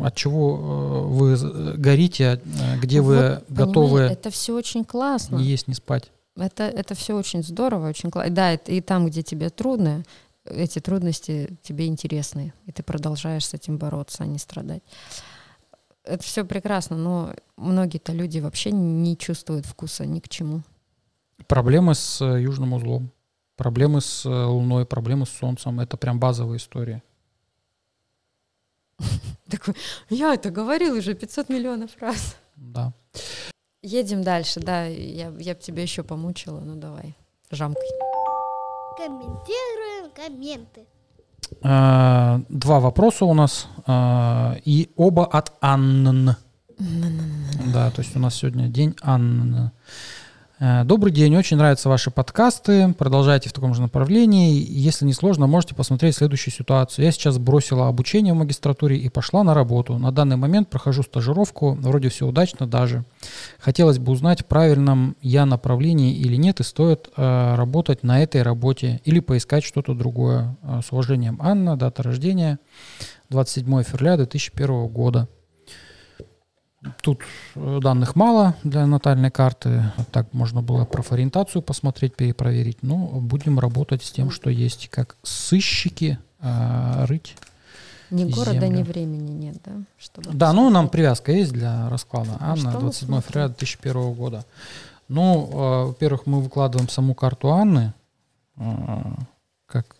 э, от чего вы горите, где Ну вы вот, готовы понимаешь, Это все очень классно. не есть, не спать. Это, это все очень здорово, очень классно. Да, и там, где тебе трудно, эти трудности тебе интересны, и ты продолжаешь с этим бороться, а не страдать. Это все прекрасно, но многие-то люди вообще не чувствуют вкуса ни к чему. Проблемы с э, южным узлом, проблемы с э, Луной, проблемы с Солнцем — это прям базовая история. Такой, я это говорил уже 500 миллионов раз. Да. Едем дальше, да, я, я бы тебя еще помучила, ну давай, жамкой. Комментируем комменты. Э, Два вопроса у нас, э, и оба от Анн. Да, то есть у нас сегодня день Анн. Э, Добрый день, очень нравятся ваши подкасты. Продолжайте в таком же направлении. Если не сложно, можете посмотреть следующую ситуацию. Я сейчас бросила обучение в магистратуре и пошла на работу. На данный момент прохожу стажировку, вроде все удачно даже. Хотелось бы узнать, в правильном я направлении или нет, и стоит э, работать на этой работе или поискать что-то другое. Э, с уважением, Анна, дата рождения 27 февраля 2001 года. Тут э, данных мало для натальной карты. Так можно было профориентацию посмотреть, перепроверить. Но будем работать с тем, что есть, как сыщики, а, рыть. Ни города, землю. ни времени нет, да? Чтобы Да, ну нам привязка есть для расклада. А Анна, что мы 27 смотрим? февраля 2001 года. Ну, э, во-первых, мы выкладываем саму карту Анны, э, как,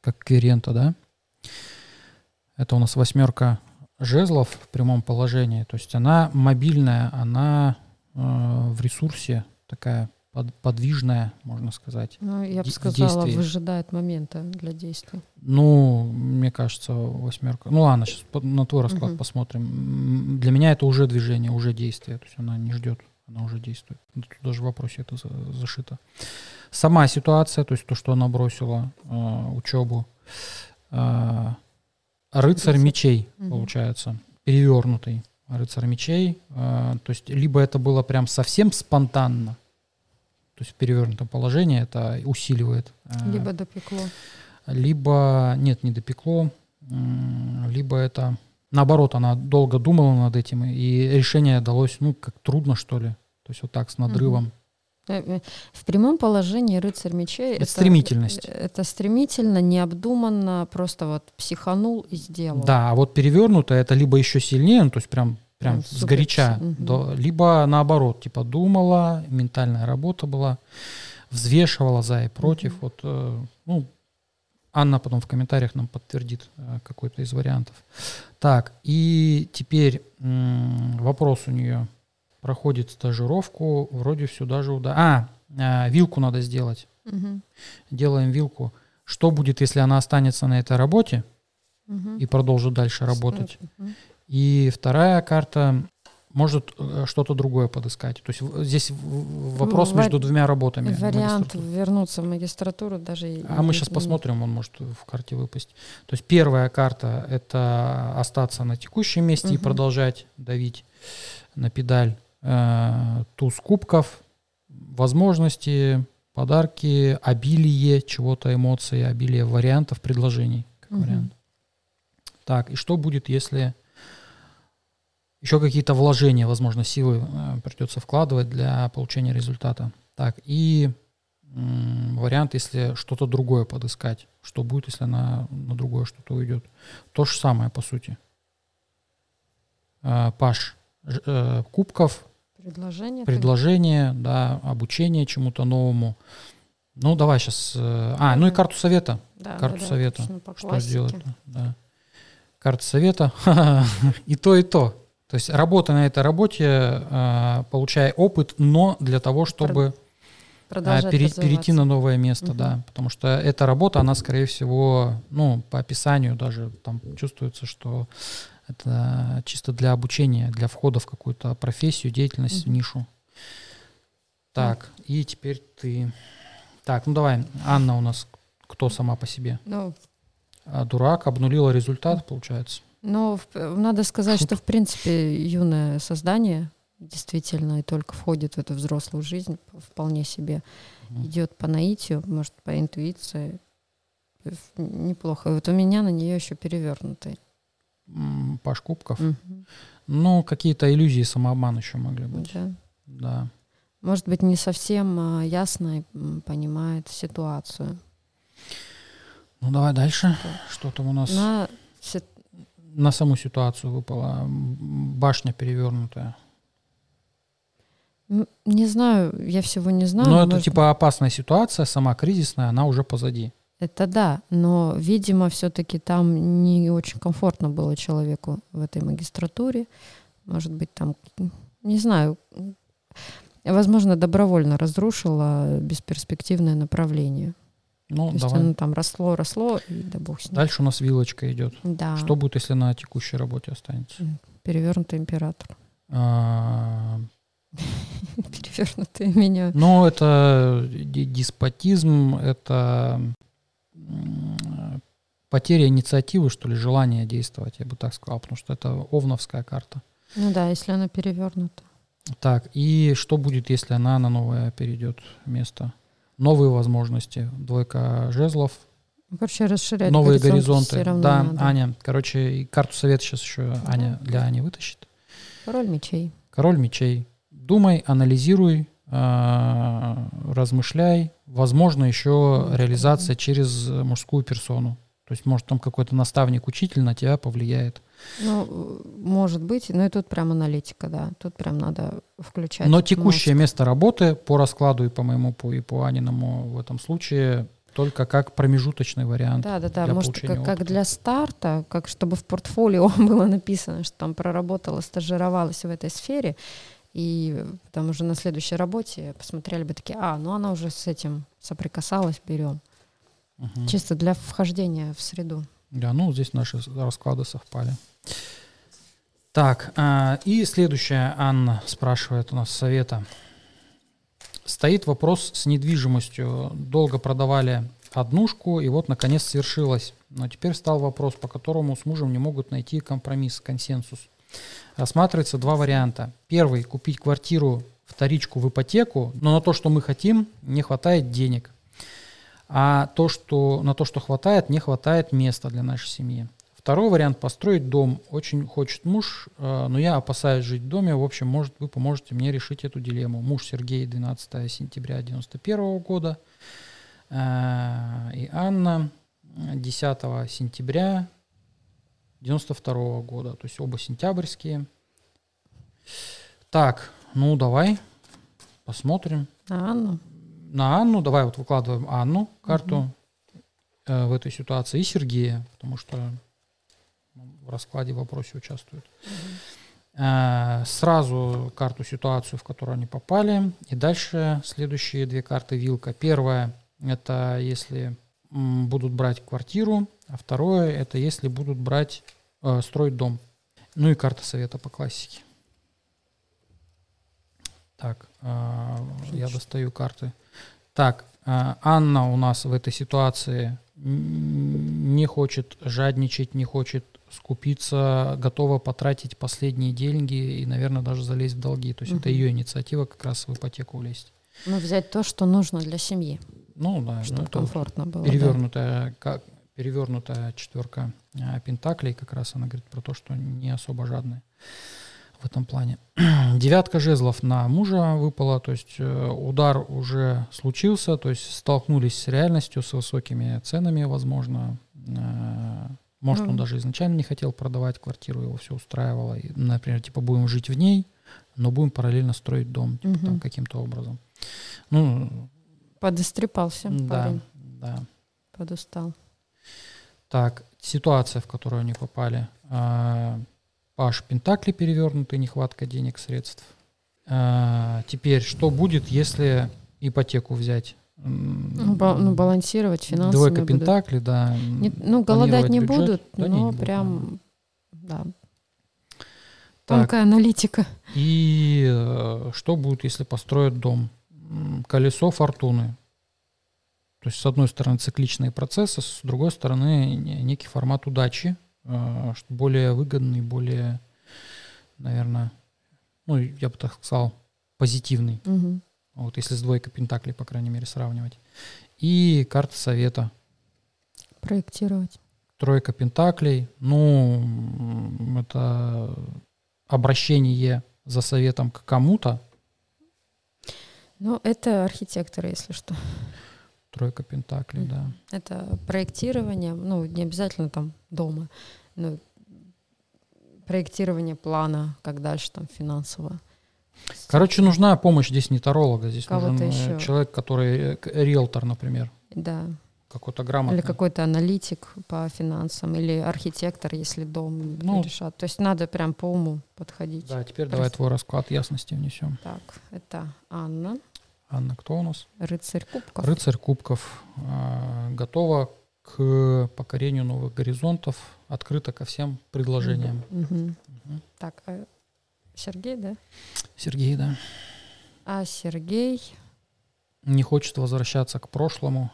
как кверента, да. Это у нас восьмерка жезлов в прямом положении. То есть она мобильная, она э, в ресурсе такая под- подвижная, можно сказать. Ну, я бы сказала, действий. выжидает момента для действий. Ну, мне кажется, восьмерка. Ну ладно, сейчас на твой расклад Мгм. посмотрим. Для меня это уже движение, уже действие. То есть она не ждет, она уже действует. Ну, Тут даже в вопросе это за- зашито. Сама ситуация, то есть то, что она бросила э, учебу. Э, рыцарь мечей, получается, перевернутый рыцарь мечей. Э, то есть либо это было прям совсем спонтанно, то есть в перевернутом положении это усиливает. э, Либо допекло. либо нет, не допекло, либо это наоборот, она долго думала над этим, и решение далось, ну, как трудно, что ли. То есть вот так, с надрывом. Э, В прямом положении рыцарь мечей Это стремительность. э, Это стремительно, необдуманно, просто вот психанул и сделал. Да, а вот перевернутое это либо еще сильнее, ну, то есть прям, прям Прям супер сгоряча, си- мгм. да, либо наоборот, типа думала, ментальная работа была, взвешивала за и против. Мгм. Вот, э, ну, Анна потом в комментариях нам подтвердит э, какой-то из вариантов. Так, и теперь вопрос у нее. Проходит стажировку, вроде все даже уда... А, э, вилку надо сделать. Мгм. Делаем вилку. Что будет, если она останется на этой работе Мгм. и продолжит дальше работать? Мгм. И вторая карта может э, что-то другое подыскать. То есть здесь вопрос Ва- между двумя работами. Вариант вернуться в магистратуру даже... и А мы сейчас посмотрим, он может в карте выпасть. То есть первая карта это остаться на текущем месте и Мгм. продолжать давить на педаль. Э, Туз кубков, возможности, подарки, обилие чего-то, эмоций, обилие вариантов, предложений, как Мгм. вариант. Так, и что будет, если еще какие-то вложения, возможно, силы э, придется вкладывать для получения результата? Так, и вариант, если что-то другое подыскать. Что будет, если она на другое что-то уйдет? То же самое, по сути. Э, Паш, э, кубков, Предложение. ты- предложение, да, обучение чему-то новому. Ну, давай сейчас... А, ну и карту совета. Да, Карту да, да, совета. точно, по Что сделать? Да. Карта совета. И то, и то. То есть работа на этой работе, э, получая опыт, но для того, чтобы Продолжать пере- перейти на новое место, Мгм. да. Потому что эта работа, она, скорее всего, ну, по описанию даже там чувствуется, что это чисто для обучения, для входа в какую-то профессию, деятельность, в Мгм. нишу. Так, и теперь ты. Так, ну давай, Анна у нас кто сама по себе? Ну, А, дурак, обнулила результат, получается. Но в- надо сказать, что в принципе юное создание действительно и только входит в эту взрослую жизнь вполне себе Мгм. идет по наитию, может по интуиции. Неплохо. И вот у меня на нее еще перевернутый. Паш Кубков. Мгм. Ну, какие-то иллюзии, самообман еще могли быть. Да. Да. Может быть, не совсем а, ясно понимает ситуацию. Ну, давай дальше. Да. Что там у нас? На На саму ситуацию выпала башня перевернутая. не знаю, я всего не знаю. Но но это может- типа опасная ситуация, сама кризисная, она уже позади. Это да, но, видимо, все-таки там не очень комфортно было человеку в этой магистратуре. Может быть, там, не знаю, возможно, добровольно разрушила бесперспективное направление. Ну, То есть давай. оно там росло, росло, и да бог с ним. Дальше у нас вилочка идет. Да, Что будет, если на текущей работе останется? перевернутый император. А, Перевернутое меню. Но это ди- деспотизм, это потеря инициативы, что ли, желание действовать, я бы так сказал, потому что это овновская карта. Ну да, если оно перевернуто. Так, и что будет, если она на новое перейдет место? Новые возможности. Двойка жезлов, Короче, расширять новые горизонт горизонты. всё равно Да, надо. Аня. Короче, и карту совет сейчас еще Аня для Ани вытащит. Король мечей. Король мечей. Думай, анализируй, размышляй. Возможно, еще реализация через мужскую персону. То есть, может, там какой-то наставник, учитель на тебя повлияет. Ну, может быть, но и тут прям аналитика, да. Тут прям надо включать. Но текущее мозг. место работы по раскладу и по моему, по, и по Аниному в этом случае только как промежуточный вариант. Да, да, да. Может, как, как для старта, как чтобы в портфолио было написано, что там проработала, стажировалась в этой сфере, и там уже на следующей работе посмотрели бы такие, а, ну она уже с этим соприкасалась, берем. Мгм. Чисто для вхождения в среду. Да, ну здесь наши расклады совпали. Так, а, и следующая Анна спрашивает у нас совета. Стоит вопрос с недвижимостью. Долго продавали однушку, и вот наконец свершилось. Но теперь стал вопрос, по которому с мужем не могут найти компромисс, консенсус. Рассматривается два варианта. Первый – купить квартиру вторичку в ипотеку, но на то, что мы хотим, не хватает денег. А то, что, на то, что хватает, не хватает места для нашей семьи. Второй вариант – построить дом. Очень хочет муж, э, но я опасаюсь жить в доме. В общем, может, вы поможете мне решить эту дилемму. Муж Сергей, 12 сентября 91 года. Э, И Анна, э, 10 сентября 92 года. То есть оба сентябрьские. Так, ну давай посмотрим А Анну? на Анну, давай вот выкладываем Анну карту э, в этой ситуации и Сергея, потому что в раскладе в вопросе участвует. Э, сразу карту ситуацию, в которую они попали, и дальше следующие две карты вилка. Первая это если будут брать квартиру, а второе это если будут брать э, строить дом. Ну и карта совета по классике. Так, э, я достаю карты. Так, э, Анна у нас в этой ситуации не хочет жадничать, не хочет скупиться, готова потратить последние деньги и, наверное, даже залезть в долги. То есть это Мгм. ее инициатива как раз в ипотеку влезть. Ну, взять то, что нужно для семьи, Ну да, ну, чтобы это комфортно было. да. перевернутая, как, перевернутая четверка э, пентаклей, как раз она говорит про то, что не особо жадные в этом плане. Девятка жезлов на мужа выпала, то есть э, удар уже случился, то есть столкнулись с реальностью, с высокими ценами, возможно. Э, Может, он Мгм. даже изначально не хотел продавать квартиру, его все устраивало. И, например, типа будем жить в ней, но будем параллельно строить дом, типа, там Мгм. каким-то образом. Ну, Подострепался да, парень, да. подустал. Так, ситуация, в которую они попали. А, Паш Пентакли перевернутый, нехватка денег, средств. А, Теперь, что будет, если ипотеку взять? Ну, ба- ну, балансировать финансами Двойка будут. Пентакли, да. Не- ну, голодать не бюджет? будут, Да не, но не будут, прям, да. Так. Тонкая аналитика. И э, что будет, если построят дом? Колесо фортуны. То есть, с одной стороны, цикличные процессы, с другой стороны, не- некий формат удачи, э, что более выгодный, более, наверное, ну, я бы так сказал, позитивный. Мгм. Вот если с двойкой Пентаклей, по крайней мере, сравнивать. И карта совета. Проектировать. Тройка Пентаклей. Ну, это обращение за советом к кому-то. Ну, это архитекторы, если что. Тройка Пентаклей, Мгм. да. Это проектирование, ну, не обязательно там дома, но проектирование плана, как дальше там финансово. Короче, нужна помощь здесь не таролога, здесь Кого-то нужен э, еще. человек, который э, риэлтор, например, Да. какой-то грамотный. Или какой-то аналитик по финансам, или архитектор, если дом Ну, решат. То есть надо прям по уму подходить. Да, теперь давай Просто. твой расклад ясности внесем. Так, это Анна, Анна, кто у нас? рыцарь кубков. Рыцарь кубков. а, готова к покорению новых горизонтов, открыта ко всем предложениям. Мгм. Мгм. Так, а Сергей, да? Сергей, да. А Сергей... Не хочет возвращаться к прошлому.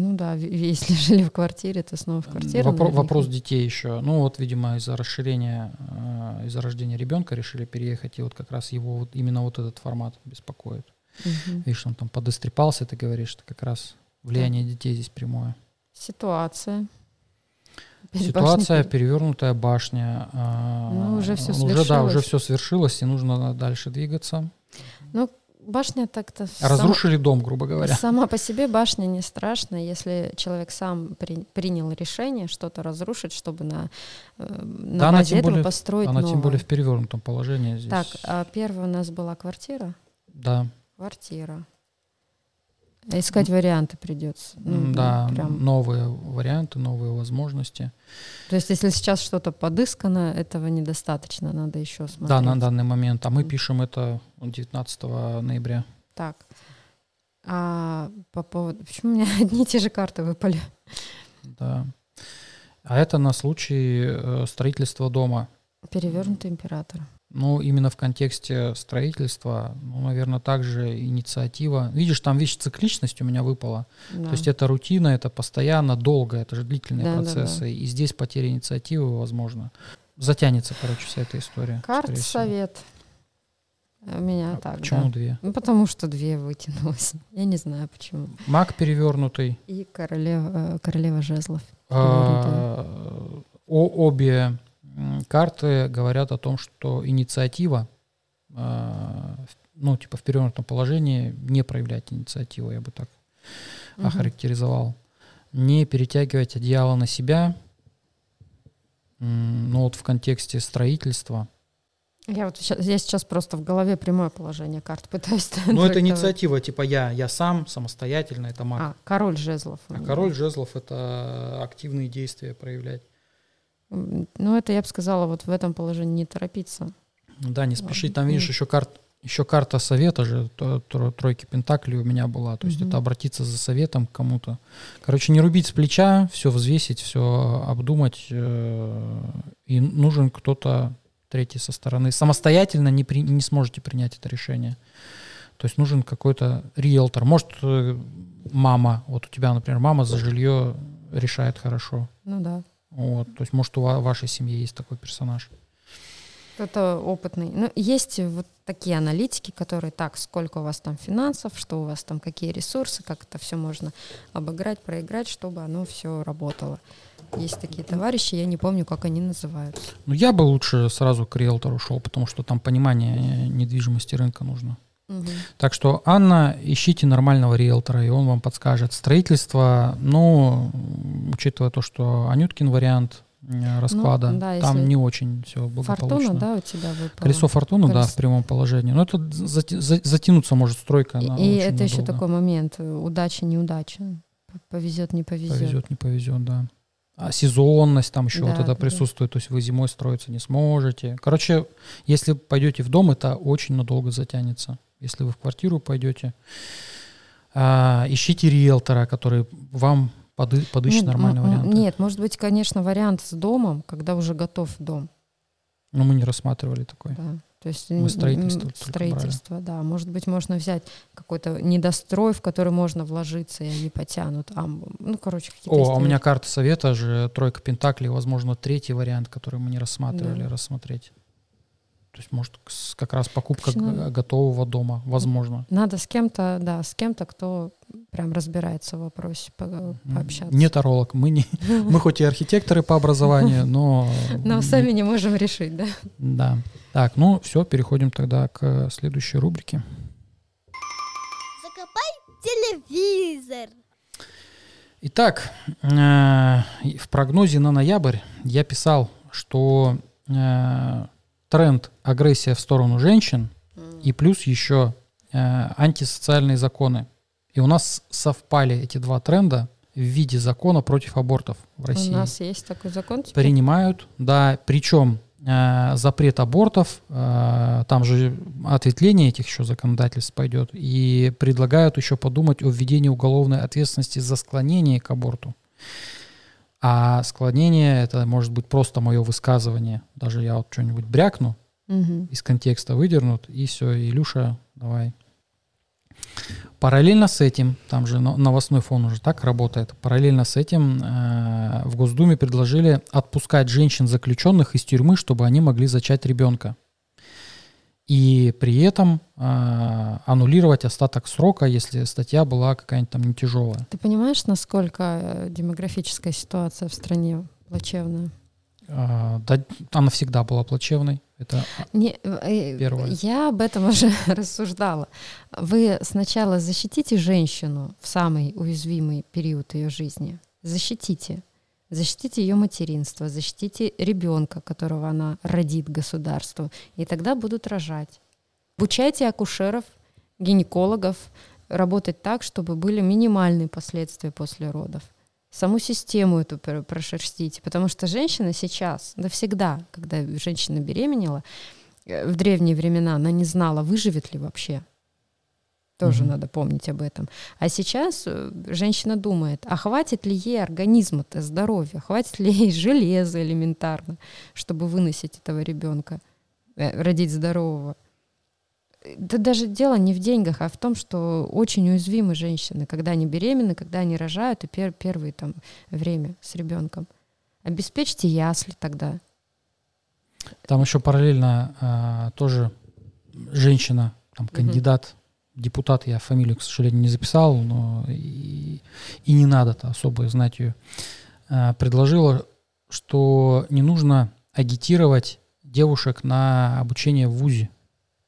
Ну да, если жили в квартире, то снова в квартире. Вопро- вопрос детей еще. Ну вот, видимо, из-за расширения, э, из-за рождения ребенка решили переехать, и вот как раз его вот именно вот этот формат беспокоит. Мгм. Видишь, он там подострепался, ты говоришь, что как раз влияние детей здесь прямое. Ситуация. Ситуация, башня перевернутая башня. Ну, уже всё Уже, да, свершилось. уже все свершилось, и нужно дальше двигаться. пере- Башня так-то... сама- Разрушили дом, грубо говоря. Сама по себе башня не страшная, если человек сам при- принял решение что-то разрушить, чтобы на, э, на Да, она базе тем этого более- построить Она тем новое. более в перевернутом положении здесь. Так, а первая у нас была квартира. Да, Квартира. Искать варианты придется. Ну, да, прям. новые варианты, новые возможности. То есть, если сейчас что-то подыскано, этого недостаточно, надо еще смотреть. Да, на данный момент. А мы пишем это 19 ноября. Так. А по поводу... Почему у меня одни и те же карты выпали? Да. А это на случай э, строительства дома. Перевернутый император. Ну, именно в контексте строительства, ну, наверное, также инициатива. Видишь, там, видишь, цикличность у меня выпала. Да. То есть это рутина, это постоянно, долго, это же длительные Да, да, процессы. И здесь потеря инициативы, возможно. Затянется, короче, вся эта история. Карт совет. У меня А так, Почему да. две? Ну, потому что две вытянулось. Я не знаю почему. Маг перевернутый. И королева, э, королева жезлов. А, о- обе карты говорят о том, что инициатива, а, ну, типа в перевернутом положении, не проявлять инициативу, я бы так Мгм. охарактеризовал. Не перетягивать одеяло на себя, ну вот в контексте строительства. Я вот сейчас, я сейчас просто в голове прямое положение карт пытаюсь Ну это инициатива, типа я, я сам, самостоятельно, это маг. А, король жезлов. А король жезлов это активные действия проявлять. Ну, это я бы сказала, вот в этом положении не торопиться. Да, не спешить. Там, видишь, еще карт, еще карта совета же, тройки пентаклей у меня была. То есть Мгм. это обратиться за советом к кому-то. Короче, не рубить с плеча, все взвесить, все обдумать. э, И нужен кто-то третий со стороны. Самостоятельно не, при- не сможете принять это решение. То есть нужен какой-то риэлтор. Может, э, мама, вот у тебя, например, мама за жилье решает хорошо. Ну да. Вот, то есть, может, у ва- вашей семьи есть такой персонаж. Кто-то опытный. Ну, есть вот такие аналитики, которые так, сколько у вас там финансов, что у вас там, какие ресурсы, как это все можно обыграть, проиграть, чтобы оно все работало. Есть такие товарищи, я не помню, как они называются. Ну, я бы лучше сразу к риэлтору шел, потому что там понимание э, недвижимости рынка нужно. Так что, Анна, ищите нормального риэлтора, и он вам подскажет. Строительство, ну, учитывая то, что Анюткин вариант э, расклада, Ну, да, там не очень все благополучно. Фортуна, да, у тебя выпала? Колесо фортуны, да, Колесо. в прямом положении. Но это затянуться может стройка. И, и это еще надолго. такой момент, э, удача, неудача. Повезет, не повезет. Повезет, не повезет, да. А сезонность там еще Да, вот это да, да. присутствует, то есть вы зимой строиться не сможете. Короче, если пойдете в дом, это очень надолго затянется. Если вы в квартиру пойдете, а, ищите риэлтора, который вам поды- подыщет Ну, нормальный вариант. Нет, может быть, конечно, вариант с домом, когда уже готов дом. Но мы не рассматривали такой. Да. То есть Мы строительство строительство, да. Может быть, можно взять какой-то недострой, в который можно вложиться, и они потянут. А, ну, короче, какие-то О, а у меня карта совета же тройка пентаклей, возможно, третий вариант, который мы не рассматривали, Да. рассмотреть. То есть, может, как раз покупка надо- готового дома, возможно. Надо с кем-то, да, с кем-то, кто прям разбирается в вопросе, по- пообщаться. Не таролог. Мы, не, мы хоть и архитекторы по образованию, но... Но сами не можем решить, да? Да. Так, ну все, переходим тогда к следующей рубрике. Закопай телевизор. Итак, э, в прогнозе на ноябрь я писал, что э, тренд агрессия в сторону женщин и плюс еще э, антисоциальные законы. И у нас совпали эти два тренда в виде закона против абортов в России. У нас есть такой закон теперь? Принимают, да, причем э, запрет абортов, э, там же ответвление этих еще законодательств пойдет, и предлагают еще подумать о введении уголовной ответственности за склонение к аборту. А склонение это может быть просто мое высказывание. Даже я вот что-нибудь брякну, Мгм. из контекста выдернут, и все, Илюша, давай. Параллельно с этим, там же но- новостной фон уже так работает, параллельно с этим э, в Госдуме предложили отпускать женщин-заключенных из тюрьмы, чтобы они могли зачать ребенка. И при этом э, аннулировать остаток срока, если статья была какая-нибудь там не тяжелая. Ты понимаешь, насколько э, демографическая ситуация в стране плачевная? Э, да, она всегда была плачевной. Это Не, э, Первое. Я об этом уже рассуждала. Вы сначала защитите женщину в самый уязвимый период ее жизни. Защитите. Защитите ее материнство, защитите ребенка, которого она родит государству, и тогда будут рожать. Обучайте акушеров, гинекологов работать так, чтобы были минимальные последствия после родов. Саму систему эту пр- прошерстите, потому что женщина сейчас, да всегда, когда женщина беременела, э, в древние времена она не знала, выживет ли вообще. Тоже Мгм. надо помнить об этом. А сейчас э, женщина думает, а хватит ли ей организма-то здоровья, хватит ли ей железа элементарно, чтобы выносить этого ребенка, э, родить здорового. Да даже дело не в деньгах, а в том, что очень уязвимы женщины, когда они беременны, когда они рожают, и пер- первые там время с ребенком. Обеспечьте ясли тогда. Там еще параллельно а, тоже женщина, там кандидат, депутат, я фамилию, к сожалению, не записал, но и, и не надо-то особо знать ее, а, предложила, что не нужно агитировать девушек на обучение в ВУЗе.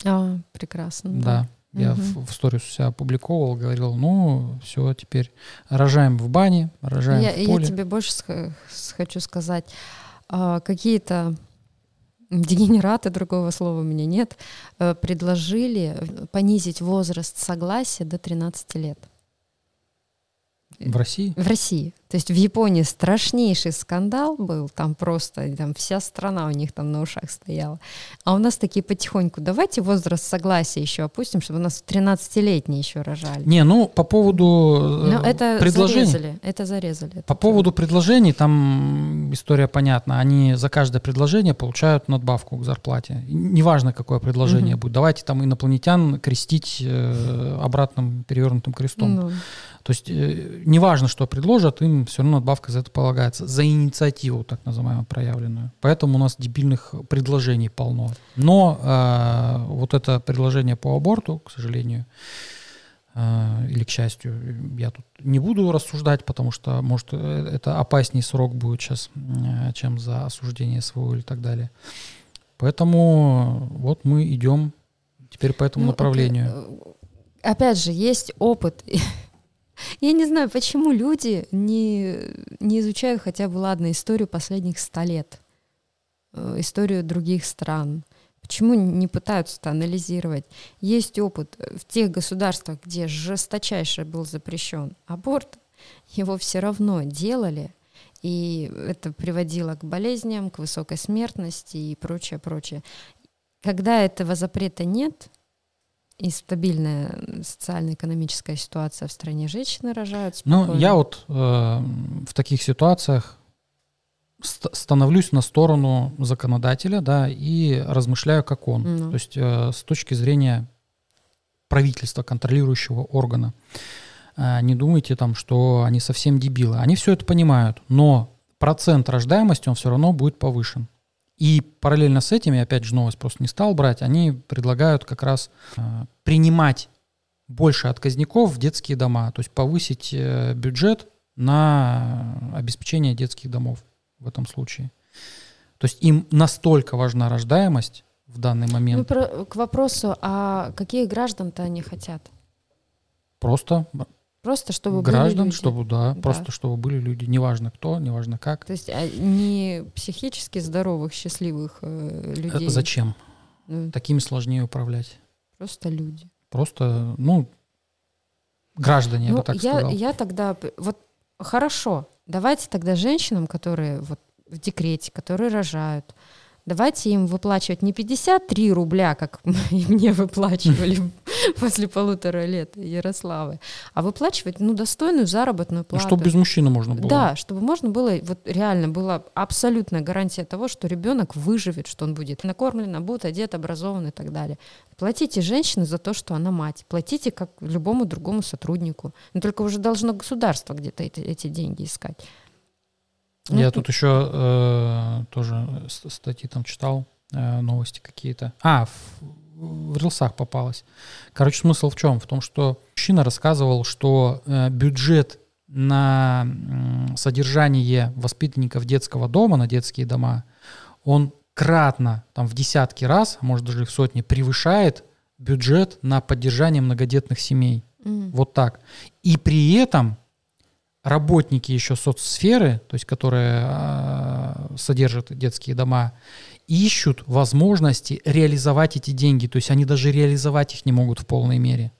А, прекрасно. Да. Я Мгм. в, в сторис себя опубликовал, говорил, ну, все, теперь рожаем в бане, рожаем Я, в я поле. тебе больше хочу сказать. А, какие-то дегенераты, другого слова у меня нет, э, предложили понизить возраст согласия до 13 лет. В России? В России. То есть в Японии страшнейший скандал был, там просто там вся страна у них там на ушах стояла. А у нас такие потихоньку, давайте возраст согласия еще опустим, чтобы у нас 13-летние еще рожали. Не, ну, по поводу э, Но это предложений. зарезали, это зарезали. По Это поводу предложений, там история понятна. Они за каждое предложение получают надбавку к зарплате. И Неважно, какое предложение Мгм. будет. Давайте там инопланетян крестить э, обратным перевернутым крестом. Ну, То есть э, неважно, что предложат, им все равно надбавка за это полагается. За инициативу, так называемую, проявленную. Поэтому у нас дебильных предложений полно. Но э, вот это предложение по аборту, к сожалению, э, или к счастью, я тут не буду рассуждать, потому что, может, э, это опаснее срок будет сейчас, э, чем за осуждение СВО или так далее. Поэтому вот мы идем теперь по этому ну, направлению. Опять же, есть опыт. Я не знаю, почему люди не, не изучают хотя бы, ладно, историю последних ста лет, э, историю других стран. Почему не пытаются это анализировать? Есть опыт э, в тех государствах, где жесточайше был запрещен аборт, его все равно делали, и это приводило к болезням, к высокой смертности и прочее, прочее. Когда этого запрета нет, и стабильная социально-экономическая ситуация в стране, женщины рожают Ну, спокойно. я вот э, в таких ситуациях ст- становлюсь на сторону законодателя, да, и размышляю, как он. Ну. То есть э, с точки зрения правительства, контролирующего органа. Э, не думайте там, что они совсем дебилы. Они все это понимают, но процент рождаемости, он все равно будет повышен. И параллельно с этим, я опять же новость просто не стал брать, они предлагают как раз э, принимать больше отказников в детские дома, то есть повысить э, бюджет на обеспечение детских домов в этом случае. То есть им настолько важна рождаемость в данный Ну, момент, про- к вопросу, а каких граждан-то они хотят? просто Просто чтобы были граждан, люди. чтобы, да, Да. просто чтобы были люди, неважно кто, неважно как. То есть а, не психически здоровых, счастливых э, Э, людей. Зачем? Ну, Такими сложнее управлять. просто люди. Просто, ну, граждане, я ну, бы так я, сказал. я тогда... Вот хорошо, давайте тогда женщинам, которые вот в декрете, которые рожают, давайте им выплачивать не 53 рубля, как мне выплачивали после полутора лет Ярославы, а выплачивать ну, достойную заработную плату. чтобы без мужчины можно было. Да, чтобы можно было, вот реально была абсолютная гарантия того, что ребенок выживет, что он будет накормлен, обут, одет, образован и так далее. Платите женщине за то, что она мать. Платите как любому другому сотруднику. Но только уже должно государство где-то эти, эти деньги искать. Я ну, тут еще э, тоже статьи там читал, э, новости какие-то. А, в, в рилсах попалось. Короче, смысл в чем? В том, что мужчина рассказывал, что э, бюджет на э, содержание воспитанников детского дома, на детские дома, он кратно, там в десятки раз, а может даже в сотни, превышает бюджет на поддержание многодетных семей. Mm. Вот так. И при этом работники еще соцсферы, то есть которые э, содержат детские дома, ищут возможности реализовать эти деньги. То есть они даже реализовать их не могут в полной мере.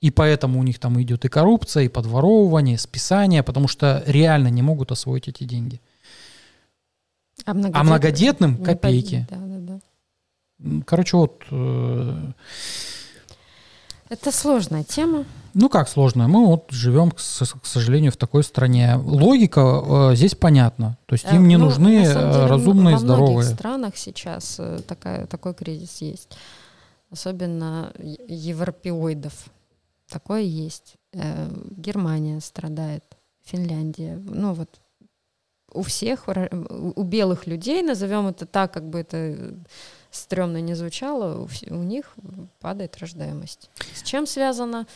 И поэтому у них там идет и коррупция, и подворовывание, и списание, потому что реально не могут освоить эти деньги. А, многодетным, а многодетным копейки. Да, да, да. Короче, вот... Э, Это сложная тема. Ну как сложная? Мы вот живем, к, к сожалению, в такой стране. Логика э, здесь понятна. То есть им не ну, нужны деле, э, разумные, во здоровые. Во многих странах сейчас э, такая, такой кризис есть. Особенно европеоидов. Такое есть. Э, Германия страдает, Финляндия. Ну вот у всех, у белых людей, назовем это так, как бы это стрёмно не звучало, у, у них падает рождаемость. С чем связано?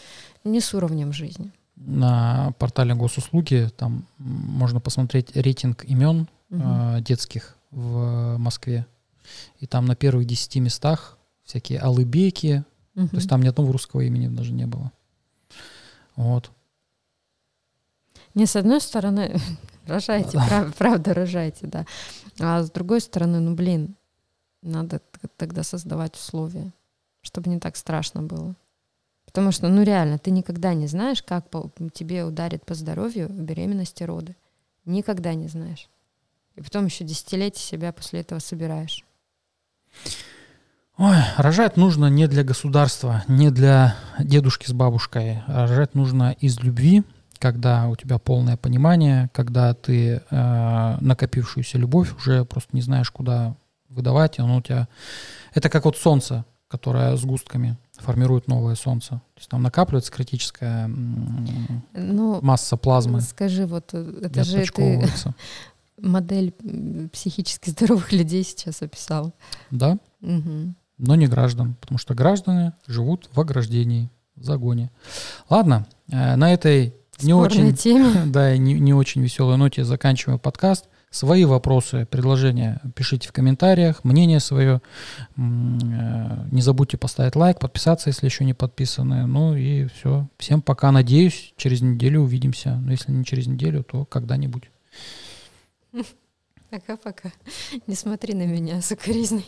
Не с уровнем жизни. На портале госуслуги там можно посмотреть рейтинг имен угу. э, детских в Москве. И там на первых десяти местах всякие алыбеки. Угу. То есть там ни одного русского имени даже не было. Вот. Не, с одной стороны, рожайте, прав, правда, рожайте, да. А с другой стороны, ну, блин, надо тогда создавать условия, чтобы не так страшно было. Потому что, ну реально, ты никогда не знаешь, как по, тебе ударит по здоровью беременности роды. Никогда не знаешь. И потом еще десятилетия себя после этого собираешь. Ой, рожать нужно не для государства, не для дедушки с бабушкой. Рожать нужно из любви, когда у тебя полное понимание, когда ты э, накопившуюся любовь уже просто не знаешь, куда выдавать, и оно у тебя... Это как вот солнце, которое с густками формирует новое солнце. То есть там накапливается критическая ну, масса плазмы. Скажи, вот э, это же ты модель психически здоровых людей сейчас описал. Да, угу. но не граждан, потому что граждане живут в ограждении, в загоне. Ладно, э, на этой не очень, теме. да, не, не очень веселой ноте заканчиваем подкаст. Свои вопросы, предложения пишите в комментариях, мнение свое. Э, не забудьте поставить лайк, подписаться, если еще не подписаны. Ну и все. Всем пока. Надеюсь, через неделю увидимся. Но если не через неделю, то когда-нибудь. Пока-пока. Не смотри на меня, сукоризный.